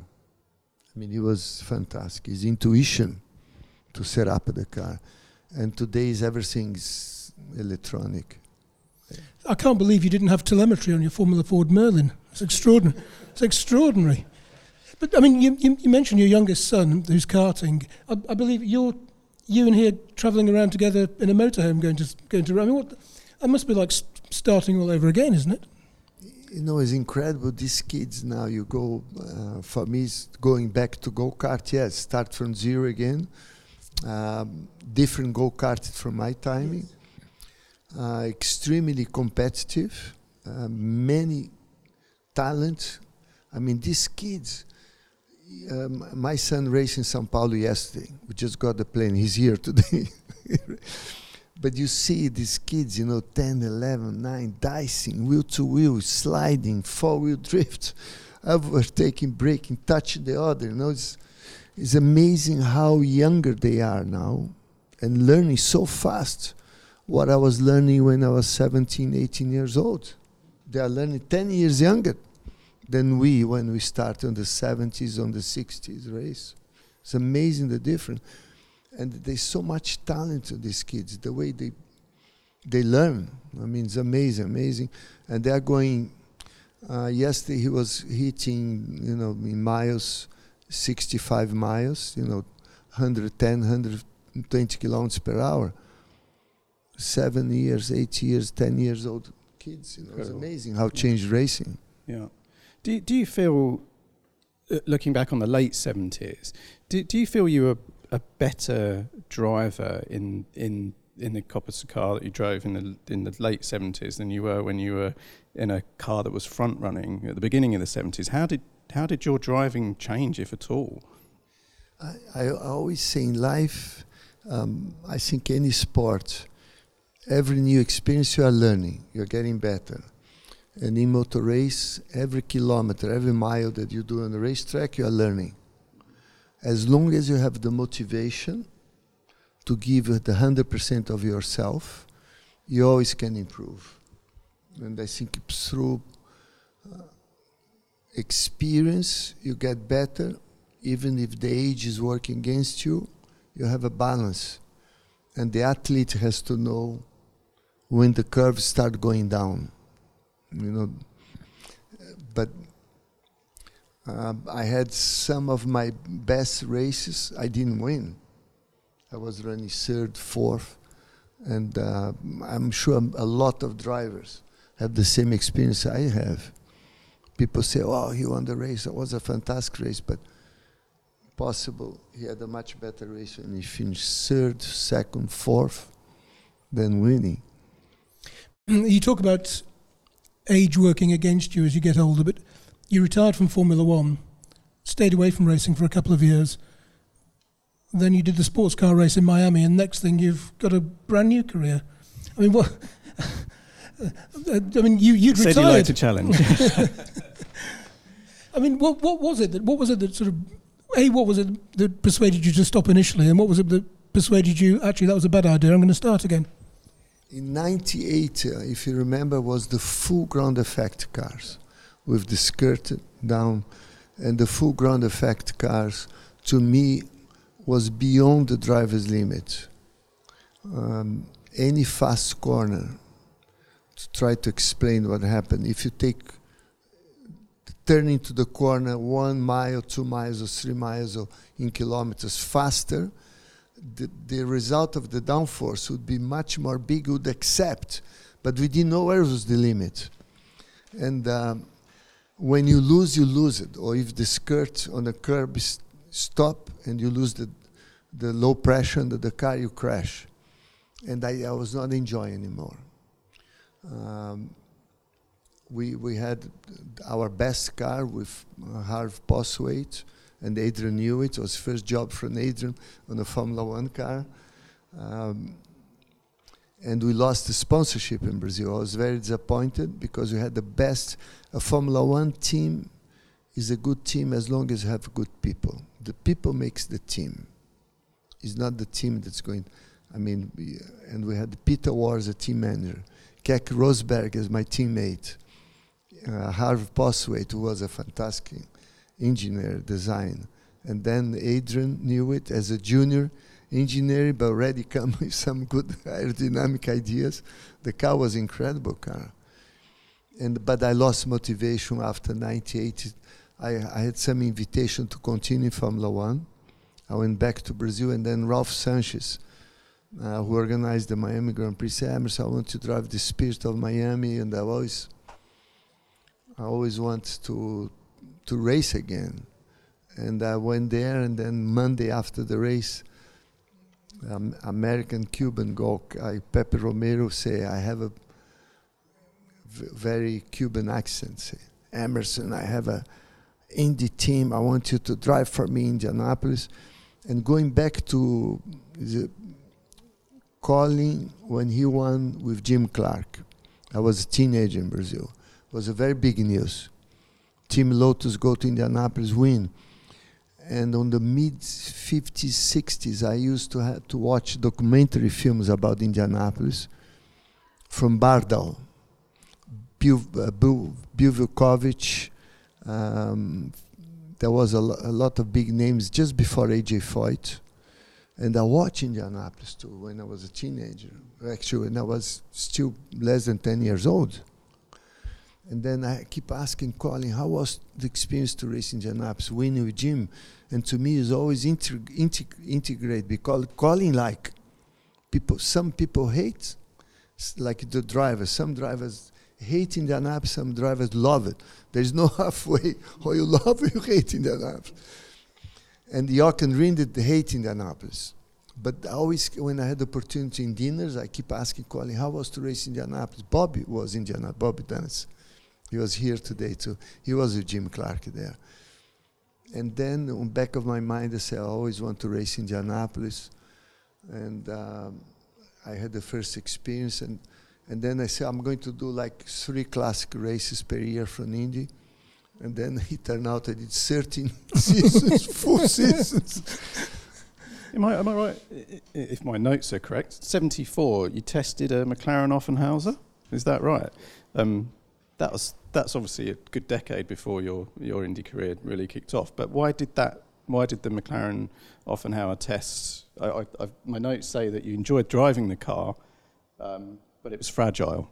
I mean, he was fantastic. His intuition to set up the car. And today is everything's electronic. I can't believe you didn't have telemetry on your Formula Ford Merlyn. It's extraordinary. It's extraordinary. But I mean, you, you, you mentioned your youngest son who's karting. I, I believe you're you and he are travelling around together in a motorhome going to going to. I mean, what? That must be like s- starting all over again, isn't it? You know, it's incredible. These kids now, you go, uh, for me, it's going back to go kart, yes, start from zero again. Um, different go kart from my timing. Uh, extremely competitive, uh, many talent. I mean, these kids. Um, my son raced in São Paulo yesterday. We just got the plane. He's here today. [laughs] But you see these kids, you know, 10, 11, 9, dicing, wheel to wheel, sliding, four wheel [laughs] drift, overtaking, braking, touching the other. You know, it's, it's amazing how younger they are now and learning so fast what I was learning when I was 17, 18 years old. They are learning 10 years younger than we when we started in the 70s, on the 60s race. It's amazing the difference and there's so much talent to these kids the way they they learn i mean it's amazing amazing and they're going uh, yesterday he was hitting you know in miles 65 miles you know 110 120 kilometers per hour seven years eight years ten years old kids you know it's Incredible. amazing how changed racing Yeah. Do you, do you feel, uh, looking back on the late seventies, do do you feel you were a better driver in in in the Copersucar that you drove in the in the late seventies than you were when you were in a car that was front running at the beginning of the seventies? How did how did your driving change, if at all? I, I always say in life, um, I think any sport, every new experience you are learning, you're getting better. And in motor race, every kilometer, every mile that you do on the racetrack, you are learning. As long as you have the motivation to give the 100% of yourself, you always can improve. And I think through uh, experience, you get better, even if the age is working against you, you have a balance. And the athlete has to know when the curves start going down. You know, but uh, I had some of my best races. I didn't win. I was running third, fourth, and uh, I'm sure a lot of drivers have the same experience I have. People say, "Oh, he won the race. It was a fantastic race," but possible he had a much better race and he finished third, second, fourth than winning. [clears throat] you talk about age working against you as you get older, but you retired from Formula One, stayed away from racing for a couple of years. Then you did the sports car race in Miami, and next thing you've got a brand new career. I mean, what? [laughs] I mean, you you'd Said you retired. like to challenge. [laughs] I mean, what what was it that what was it that sort of a what was it that persuaded you to stop initially, and what was it that persuaded you actually that was a bad idea? I'm going to start again. In 98, uh, if you remember, was the full ground effect cars with the skirt down. And the full ground effect cars, to me, was beyond the driver's limit. Um, any fast corner, to try to explain what happened, if you take turning to the corner one mile, two miles, or three miles or in kilometers faster, the, the result of the downforce would be much more big, would accept, but we didn't know where was the limit. And um, when you lose, you lose it. Or if the skirt on the curb is stop and you lose the, the low pressure under the car, you crash. And I, I was not enjoying anymore. Um, we, we had our best car with Harv Postlethwaite and Adrian Newey. It was first job from Adrian on a Formula One car. Um, and we lost the sponsorship in Brazil. I was very disappointed because we had the best. A Formula One team is a good team as long as you have good people. The people makes the team. It's not the team that's going. I mean, and we had Peter Warr as a team manager, Keke Rosberg as my teammate, uh, Harv Postlethwaite, who was a fantastic engineer design, and then Adrian Newey as a junior engineer, but already come with some good [laughs] aerodynamic ideas. The car was incredible car, and but I lost motivation after '98. I, I had some invitation to continue Formula One. I went back to Brazil, and then Ralph Sanchez, uh, who organized the Miami Grand Prix, said, "Emerson, I want to drive the Spirit of Miami," and I always, I always want to to race again. And I went there, and then Monday after the race, um, American Cuban guy Pepe Romero say I have a v- very Cuban accent. Say, Emerson, I have a Indy team. I want you to drive for me Indianapolis. And going back to the Colin when he won with Jim Clark, I was a teenager in Brazil. It was a very big news. Team Lotus go to Indianapolis, win and on the mid 50s 60s i used to have to watch documentary films about indianapolis from bardal Bivukovic. Um, there was a, lo- a, lot of big names just before AJ Foyt. And I watched Indianapolis too when I was a teenager. Actually, when I was still less than 10 years old. And then I keep asking Colin, how was the experience to race in Indianapolis, winning with Jim? And to me, it's always integ- integ- integrate because Colin like people. Some people hate, like the drivers. Some drivers hate Indianapolis. Some drivers love it. There's no [laughs] halfway. Or you love or you hate Indianapolis. And Jochen Rindt did hate Indianapolis. But always, when I had the opportunity in dinners, I keep asking Colin, how was to race in Indianapolis? Bobby was in Indianapolis, Bobby Dennis. He was here today too. He was with Jim Clark there. And then on back of my mind, I said, I always want to race in Indianapolis. And um, I had the first experience. And, and then I said, I'm going to do like three classic races per year from Indy. And then [laughs] it turned out I did 13 [laughs] seasons, full [laughs] seasons. Am I, am I right? If my notes are correct, 74, you tested a McLaren Offenhauser? Is that right? Um, that was that's obviously a good decade before your your Indy career really kicked off. But why did that? Why did the McLaren Offenhauser tests? I, I, my notes say that you enjoyed driving the car, um, but it was fragile.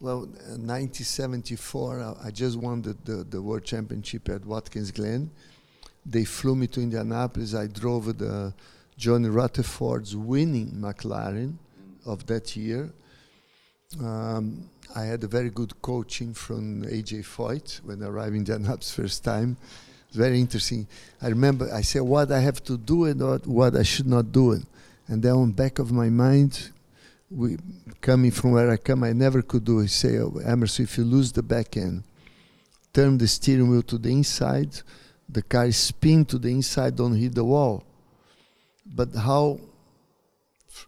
Well, uh, 1974, I, I just won the, the, the, World Championship at Watkins Glen. They flew me to Indianapolis. I drove the Johnny Rutherford's winning McLaren of that year. Um, I had a very good coaching from AJ Foyt when I arrived in Indianapolis [laughs] first time. It was very interesting. I remember I said what I have to do and what, what I should not do. And then on back of my mind, we, coming from where I come, I never could do it. Say, oh, Emerson, if you lose the back end, turn the steering wheel to the inside, the car spin to the inside, don't hit the wall. But how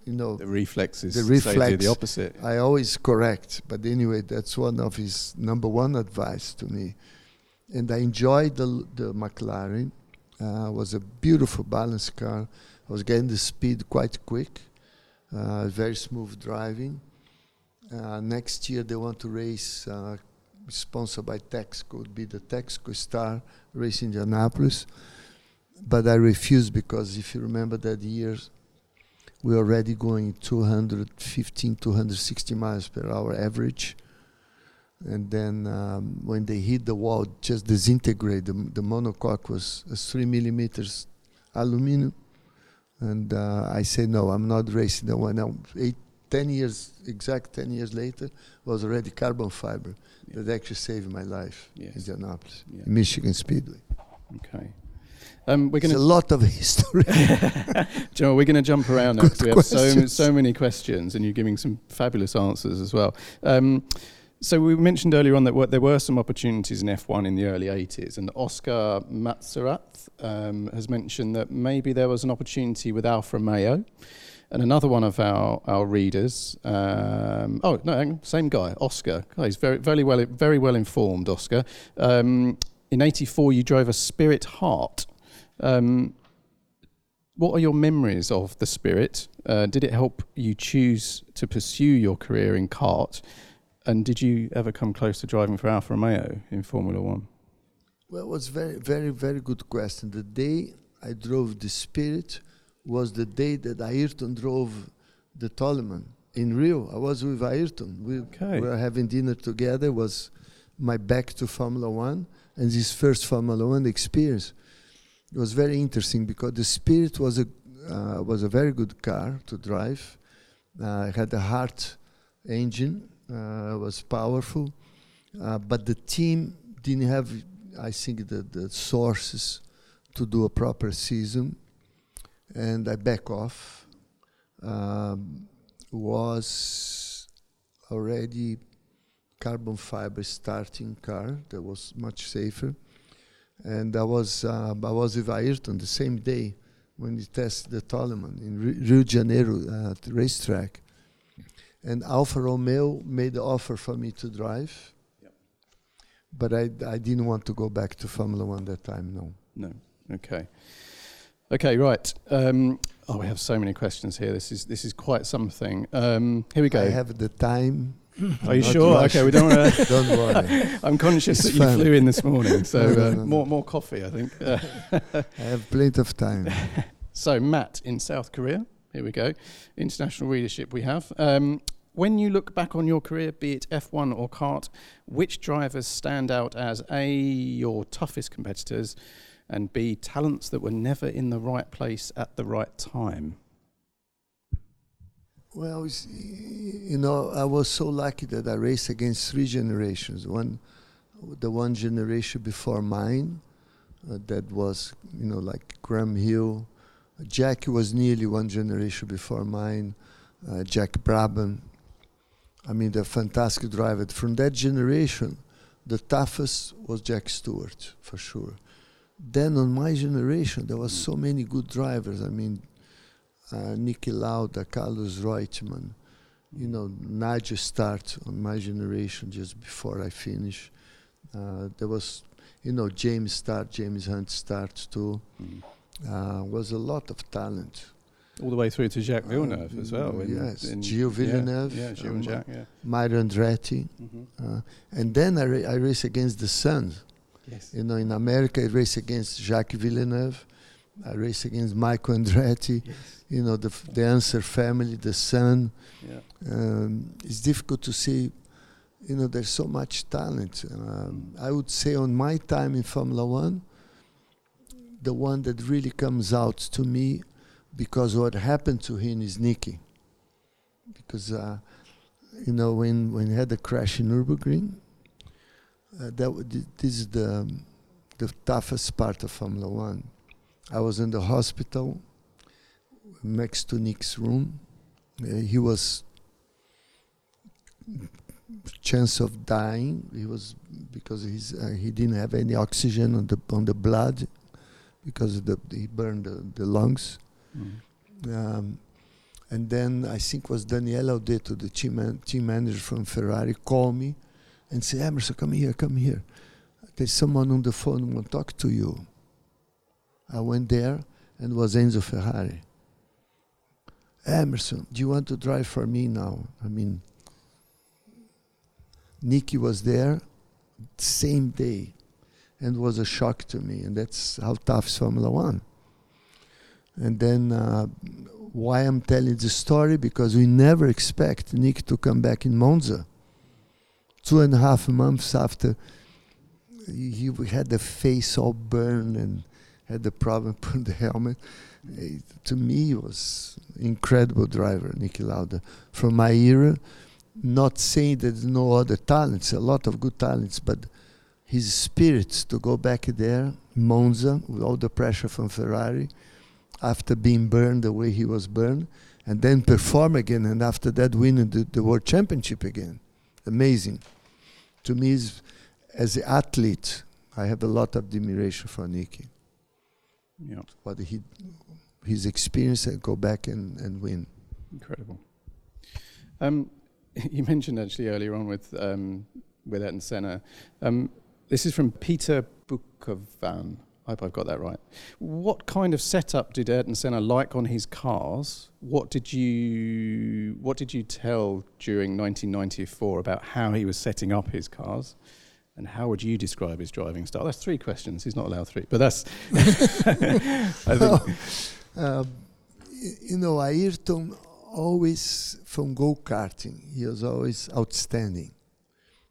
you know the reflexes the reflex the opposite. I always correct but anyway that's one of his number one advice to me. And i enjoyed the the mclaren. Uh, was a beautiful balance car. I was getting the speed quite quick. Uh, very smooth driving. Uh, next year they want to race uh, sponsored by texaco. Would be the texaco star race in indianapolis. But i refused because if you remember that year we're already going 215, 260 miles per hour average. and then um, when they hit the wall, just disintegrate. The, the monocoque was a three millimeters aluminum, and uh, I said no, I'm not racing the one. Now, eight, ten years exact, ten years later, was already carbon fiber Yeah. that actually saved my life in Yes. Indianapolis, Yeah. Michigan Speedway. Okay. Um, we're It's going a lot of history. [laughs] Joe, we're going to jump around now Good 'cause we have so, questions. so many questions, and you're giving some fabulous answers as well. Um, so we mentioned earlier on that wa- there were some opportunities in F1 in the early 80s, and Oscar Matsurath um, has mentioned that maybe there was an opportunity with Alfa Romeo. And another one of our, our readers, um, oh no, hang on, same guy, Oscar. He's very very well very well informed, Oscar. Um, in '84, you drove a Spirit Hart. Um, what are your memories of the Spirit? Uh, did it help you choose to pursue your career in CART? And did you ever come close to driving for Alfa Romeo in Formula One? Well, it was very, very, very good question. The day I drove the Spirit was the day that Ayrton drove the Toleman in Rio. I was with Ayrton. We Okay. were having dinner together. It Was my back to Formula One and his first Formula One experience. It was very interesting because the Spirit was a uh, was a very good car to drive. Uh, it had a Hart engine, uh, was powerful, uh, but the team didn't have, I think, the, the sources to do a proper season, and I back off. Um, was already carbon fiber starting car that was much safer, and I was uh, I was with Ayrton the same day when he tested the Toleman in Rio de Janeiro uh, at the racetrack, and Alfa Romeo made the offer for me to drive but I, I didn't want to go back to Formula One that time. No. No. Okay. Okay. Right. Um, oh, we have so many questions here. This is this is quite something. Um, here we go. I have the time. Are you not sure? rush. Okay. We don't want to. [laughs] Don't worry. [laughs] I'm conscious It's that you fun. flew in this morning, so No, no, uh, no, no. more more coffee, I think. Uh, [laughs] I have plenty of time. so Matt in South Korea. Here we go. International readership we have. Um, when you look back on your career, be it F1 or CART, which drivers stand out as A, your toughest competitors, and B, talents that were never in the right place at the right time? Well, you know, I was so lucky that I raced against three generations. One, the one generation before mine, uh, that was, you know, like Graham Hill. Jackie was nearly one generation before mine. Uh, Jack Brabham. I mean, the fantastic driver. From that generation, the toughest was Jack Stewart, for sure. Then on my generation, there was so many good drivers. I mean, uh, Niki Lauda, Carlos Reutemann, you know, Nigel Start on my generation just before I finish. Uh, there was, you know, James Start, James Hunt Start too. Uh, was a lot of talent. All the way through to Jacques Villeneuve as well. in- Yes, in- Gio yeah, Villeneuve, Yeah, Gio and um, Jacques, yeah. Mario Andretti. Mhm. Uh, and then I, ra- I race against the Sun. Yes. You know, in America, I race against Jacques Villeneuve. I race against Michael Andretti. You know, the, f- the Unser family, the Sun. Yeah. um, it's difficult to see. You know, there's so much talent. Um, I would say on my time in Formula One, the one that really comes out to me because what happened to him is Niki. Because, uh, you know, when, when he had the crash in Nürburgring, uh, that w- this is the, the toughest part of Formula One. I was in the hospital next to Nick's room. Uh, he was chance of dying. He was because he's uh, he didn't have any oxygen on the on the blood because of the he burned the, the lungs. Mhm. Um, and then I think was Daniele Audetto, the team, man, team manager from Ferrari, called me and said, Emerson, come here, come here. There's someone on the phone who want talk to you. I went there and was Enzo Ferrari. Emerson, do you want to drive for me now? I mean, Niki was there same day and was a shock to me. And that's how tough is Formula One. And then uh, why I'm telling the story because we never expect Nick to come back in Monza two and a half months after he had the face all burned and had the problem [laughs] putting the helmet. It, to me, he was incredible driver, Niki Lauda. From my era, not saying there's no other talents, a lot of good talents, but his spirit to go back there, Monza, with all the pressure from Ferrari, after being burned the way he was burned, and then perform again, and after that winning the, the World Championship again. Amazing. To me, as an athlete, I have a lot of admiration for Niki. Yeah. What he, his experience and go back and, and win. Incredible. Um, [laughs] you mentioned actually earlier on with um, with Ayrton Senna. Um, this is from Peter Bukovan. I hope I've got that right. What kind of setup did Ayrton Senna like on his cars? What did you What did you tell during 1994 about how he was setting up his cars? And how would you describe his driving style? That's three questions. He's not allowed three, but that's. [laughs] I think. [laughs] Um, you know, Ayrton always from go karting. He was always outstanding.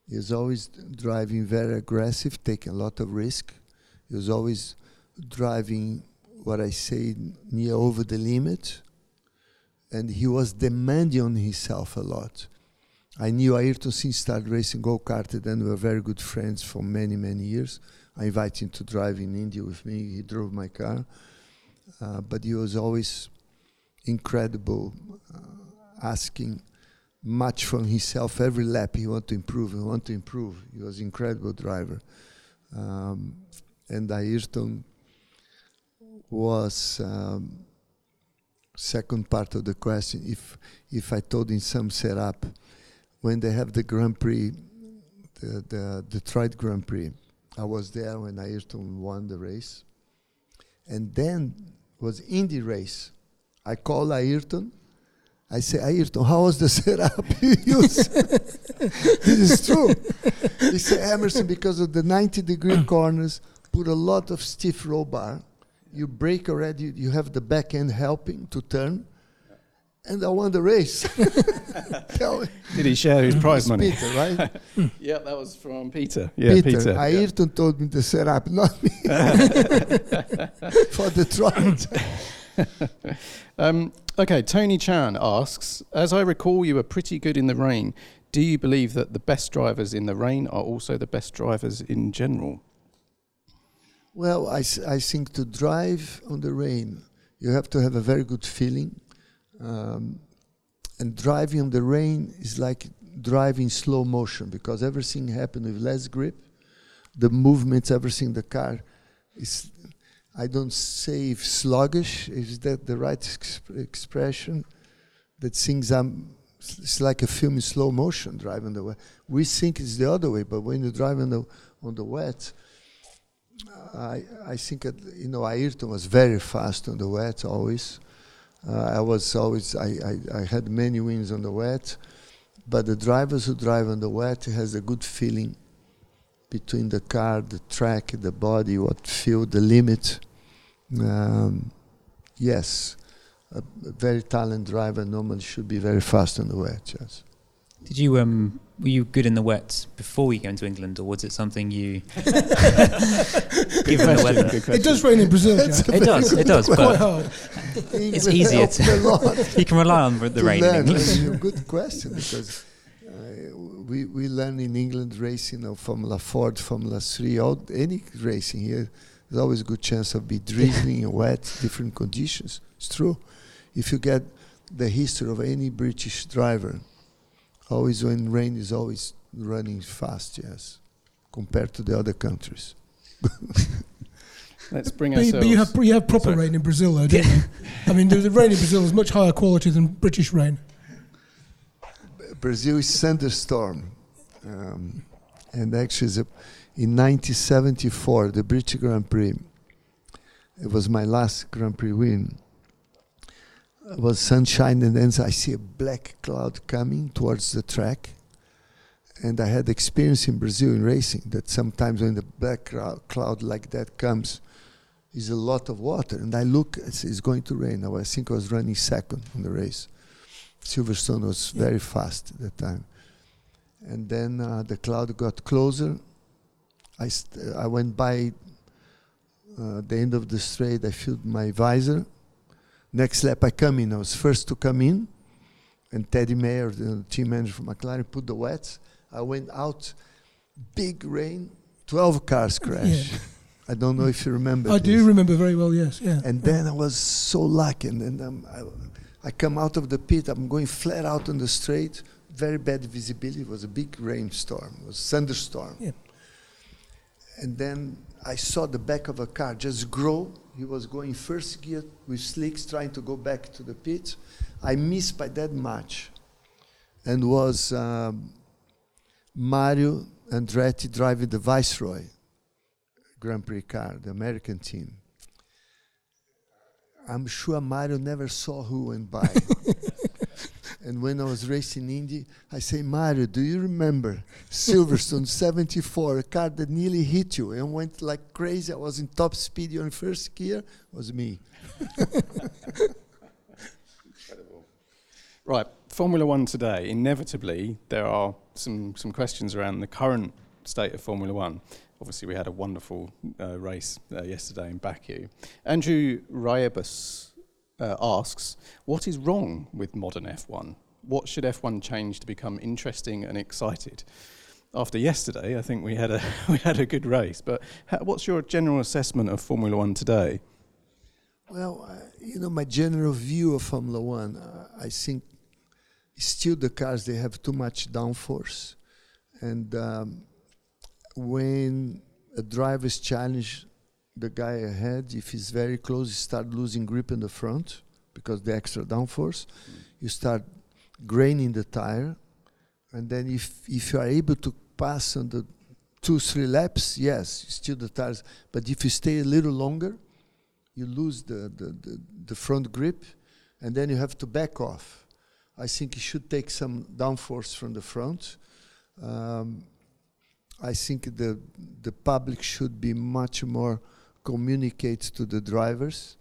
He was always driving very aggressive, taking a lot of risk. He was always driving what I say near over the limit, and he was demanding on himself a lot. I knew Ayrton since started racing go karted, and we were very good friends for many many years. I invited him to drive in Indy with me. He drove my car, uh, but he was always incredible, uh, asking much from himself every lap. He wanted to improve. He want to improve. He was incredible driver, um, and Ayrton was um, second part of the question. If if I told in some setup when they have the Grand Prix, the, the Detroit Grand Prix, I was there when Ayrton won the race, and then was Indy race. I called Ayrton. I say, Ayrton, how was the [laughs] setup you used? [laughs] this is true. He said, Emerson, because of the 90 degree [clears throat] corners, put a lot of stiff roll bar. You break already, you have the back end helping to turn. And I won the race. [laughs] Did he share his prize money? Peter, right? [laughs] yeah, that was from Peter. Yeah, Peter. Peter. Ayrton told me the setup, not me. [laughs] For Detroit. um, okay, Tony Chan asks As I recall, you were pretty good in the rain. Do you believe that the best drivers in the rain are also the best drivers in general? Well, I, I think to drive on the rain, you have to have a very good feeling. Um, and driving on the rain is like driving slow motion because everything happens with less grip. The movements, everything, the car is I don't say if sluggish, is that the right exp- expression? That things are, it's like a film in slow motion driving the way. We think it's the other way, but when you drive on the, on the wet, I, I think, that, you know, Ayrton was very fast on the wet always. Uh, I was always, I, I, I had many wins on the wet, but the drivers who drive on the wet has a good feeling between the car, the track, the body, what feel the limit. Um, yes, a, a, very talented driver normally should be very fast on the wet. Yes. Did you um were you good in the wet before you came to England, or was it something you? [laughs] [laughs] given the weather, it does rain in Brazil. It does. It does. Quite hard. It's easier to. [laughs] you can rely on the rain learn. in England. good question because uh, we we learn in England racing of Formula Ford, Formula Three, all any racing here. There's always a good chance of be drizzling wet, different conditions. It's true. If you get the history of any British driver, always when rain is always running fast, yes, compared to the other countries. [laughs] Let's bring but, ourselves. But you have you have proper Sorry. rain in Brazil, though, don't you? [laughs] I mean, the, the rain in Brazil is much higher quality than British rain. Brazil is thunderstorm, um, and actually, it's in 1974, the British Grand Prix. It was my last Grand Prix win. It was sunshine, and then I see a black cloud coming towards the track. And I had experience in Brazil in racing that sometimes when the black cloud like that comes, is a lot of water. And I look, it's, it's going to rain. Now I think I was running second in the race. Silverstone was very fast at that time. and then uh, the cloud got closer. I, st- I went by uh, the end of the straight, I filled my visor. Next lap, I come in. I was first to come in, and Teddy Mayer, the team manager for McLaren, put the wets. I went out, big rain, 12 cars crash. Yeah. [laughs] I don't know if you remember. I this. do remember very well. Yes, yeah. And then I was so lucky, and then um, I, I come out of the pit. I'm going flat out on the straight. Very bad visibility. It was a big rainstorm. It was thunderstorm. Yeah. And then I saw the back of a car just grow. He was going first gear with slicks, trying to go back to the pit. I missed by that much, and was um, Mario Andretti driving the Viceroy Grand Prix car, the American team. I'm sure Mario never saw who went by. [laughs] and when I was racing Indy, I say, Mario, do you remember Silverstone [laughs] 74, a car that nearly hit you and went like crazy? I was in top speed, you're first gear? was me. Incredible. [laughs] Right, Formula One today. Inevitably, there are some, some questions around the current state of Formula One. Obviously, we had a wonderful uh, race uh, yesterday in Baku. Andrew Ryebus uh, asks, what is wrong with modern F1? What should F1 change to become interesting and excited? After yesterday, I think we had a [laughs] we had a good race. But ha- what's your general assessment of Formula One today? Well, uh, you know, my general view of Formula One, uh, I think still the cars, they have too much downforce. And um, when a driver is challenged the guy ahead, if he's very close, you start losing grip in the front because the extra downforce. You start graining the tire. And then if, if you are able to pass on the two, three laps, yes, still the tires. But if you stay a little longer, you lose the, the, the, the front grip and then you have to back off. I think you should take some downforce from the front. Um, I think the the public should be much more communicate to the drivers.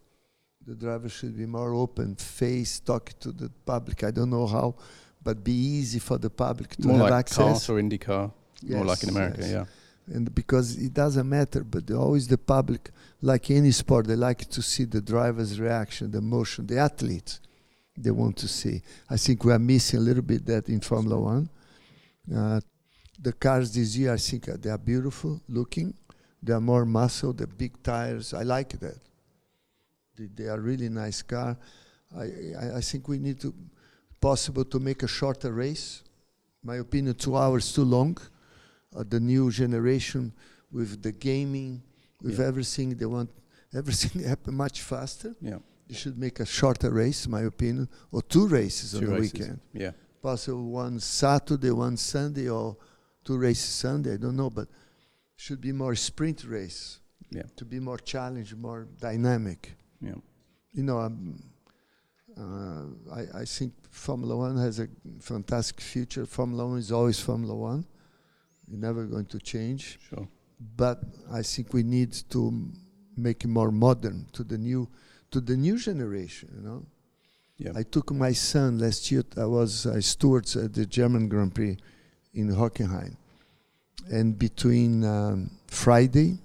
The drivers should be more open, face, talk to the public. I don't know how, but be easy for the public to More have like access. CART or IndyCar, yes, more like in America, yes. yeah. and because it doesn't matter but always the public like any sport they like to see the driver's reaction the motion the athletes. they want to see i think we are missing a little bit that in formula one uh, the cars this year i think uh, they are beautiful looking they are more muscle the big tires i like that they, they are really nice car I, I, I think we need to possible to make a shorter race my opinion two hours too long uh, the new generation with the gaming, with Yeah. everything. They want [laughs] everything happen much faster. Yeah, You should make a shorter race, my opinion, or two races two on the races. weekend. Yeah, Possible one Saturday, one Sunday, or two races Sunday. I don't know, but should be more sprint race yeah, to be more challenged, more dynamic. yeah. You know, um, uh, I, I think Formula One has a fantastic future. Formula One is always Formula One. It's never going to change. Sure. but I think we need to make it more modern to the new to the new generation. You know, Yeah. I took my son last year. I was uh, stewards at the German Grand Prix in Hockenheim, and between um, Friday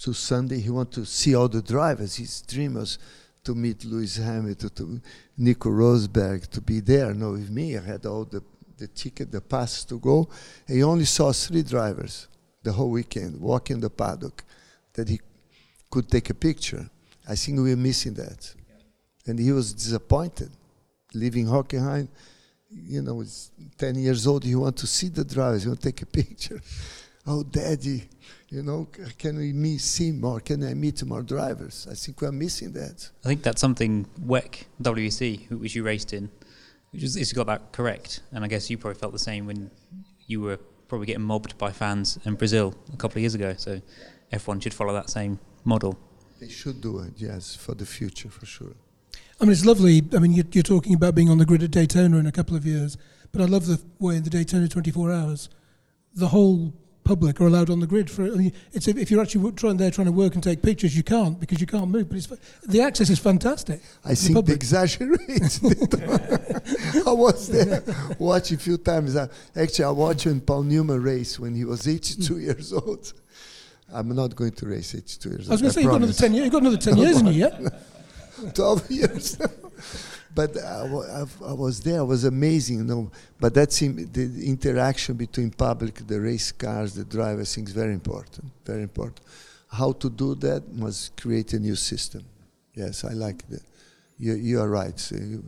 to Sunday, he wanted to see all the drivers. His dream was to meet Lewis Hamilton, to Nico Rosberg, to be there. No, with me, I had all the the ticket, the pass to go. He only saw three drivers the whole weekend walking the paddock that he could take a picture. I think we were missing that. And he was disappointed leaving Hockenheim. You know, he's 10 years old, he want to see the drivers, he want to take a picture. [laughs] oh, daddy, you know, can we meet, see more? Can I meet more drivers? I think we're missing that. I think that's something WEC WEC, which you raced in, which is it's got that correct. And I guess you probably felt the same when you were probably getting mobbed by fans in Brazil a couple of years ago. So F1 should follow that same model. They should do it, yes, for the future, for sure. I mean, it's lovely. I mean, you're, you're talking about being on the grid at Daytona in a couple of years, but I love the way in the Daytona 24 hours, the whole public are allowed on the grid. For I mean, it's if you're actually trying there trying to work and take pictures, you can't because you can't move. But it's the access is fantastic. I think they exaggerate. [laughs] I was there watching a few times. Uh, actually, I watched when Paul Newman race when he was [laughs] 82 hmm. years old. I'm not going to race 82 years old. I was going to say, you've got another 10 years, you've got another 10 years in you, yeah? [laughs] [laughs] 12 years. [laughs] but I, I, was there. It was amazing, you know. But that's the interaction between public, the race cars, the drivers. things very important. Very important. How to do that must create a new system. Yes, I like that. You, you are right. So you,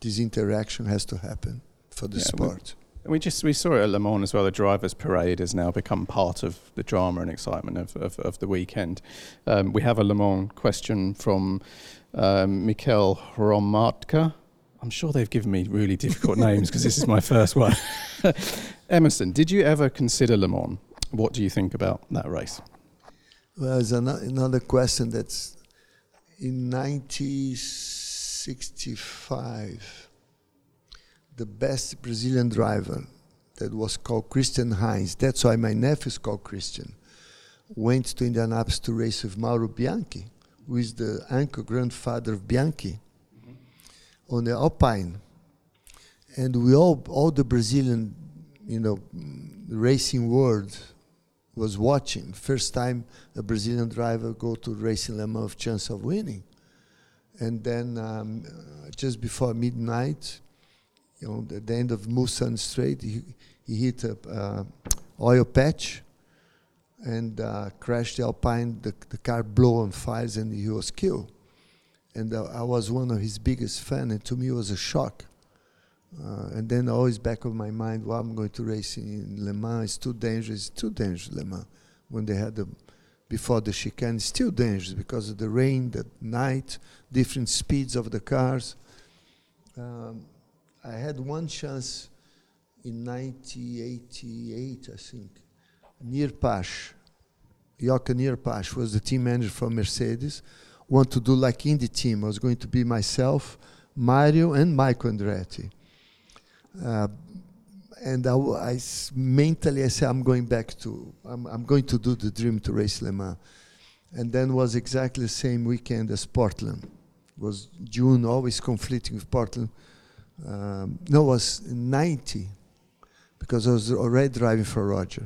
this interaction has to happen for the yeah, sport. We just we saw it at Le Mans as well. The drivers' parade has now become part of the drama and excitement of, of, of the weekend. Um, we have a Le Mans question from um, Mikel Hromadka. I'm sure they've given me really difficult names because this is my first one. [laughs] Emerson, did you ever consider Le Mans? What do you think about that race? Well, there's another question that's in 1965 the best Brazilian driver that was called Christian Heins. That's why my nephew is called Christian. Went to Indianapolis to race with Mauro Bianchi, who is the uncle grandfather of Bianchi, mm-hmm. on the Alpine. And we all, all the Brazilian, you know, racing world was watching. First time a Brazilian driver go to racing Le Mans with chance of winning. And then um, just before midnight, you know, the, the end of Mulsanne Straight, he, he hit a uh, oil patch and uh, crashed the Alpine. The, the car blew on fires and he was killed. And uh, I was one of his biggest fans, and to me it was a shock. Uh, and then always back of my mind, well, I'm going to race in Le Mans. It's too dangerous. It's too dangerous, Le Mans. When they had the before the chicane, it's still dangerous because of the rain, the night, different speeds of the cars. Um, I had one chance in 1988, I think. Neerpasch, Jochen Neerpasch was the team manager for Mercedes. Want to do like in the team. I was going to be myself, Mario, and Michael Andretti. Uh, and I, I, mentally I said I'm going back to I'm, I'm, going to do the dream to race Le Mans, and then was exactly the same weekend as Portland. It was June, always conflicting with Portland um, no, it was 90 because I was already driving for Roger.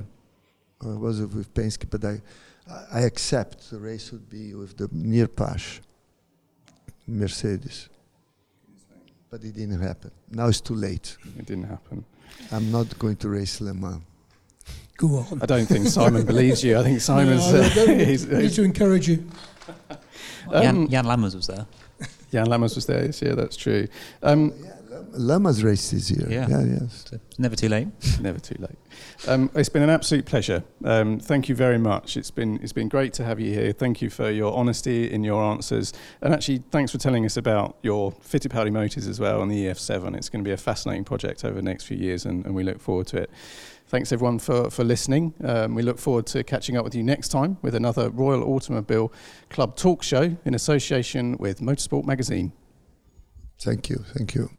I was with Penske, but I, I accept the race would be with the Neerpasch Mercedes. But it didn't happen. Now it's too late. It didn't happen. I'm not going to race Le Mans. Go on. I don't think Simon believes you. I think Simon's. No, I he's, need to encourage you. Um, Jan, Jan Lammers was there. Jan Lammers was there. Yeah, that's true. Um, yeah. Lammers race this year. Yeah, yeah yes. It's never too late. [laughs] never too late. Um, it's been an absolute pleasure. Um, thank you very much. It's been it's been great to have you here. Thank you for your honesty in your answers, and actually thanks for telling us about your Fittipaldi motors as well on the EF7. It's going to be a fascinating project over the next few years, and, and we look forward to it. Thanks everyone for, for listening. Um, we look forward to catching up with you next time with another Royal Automobile Club talk show in association with Motorsport Magazine. Thank you. Thank you.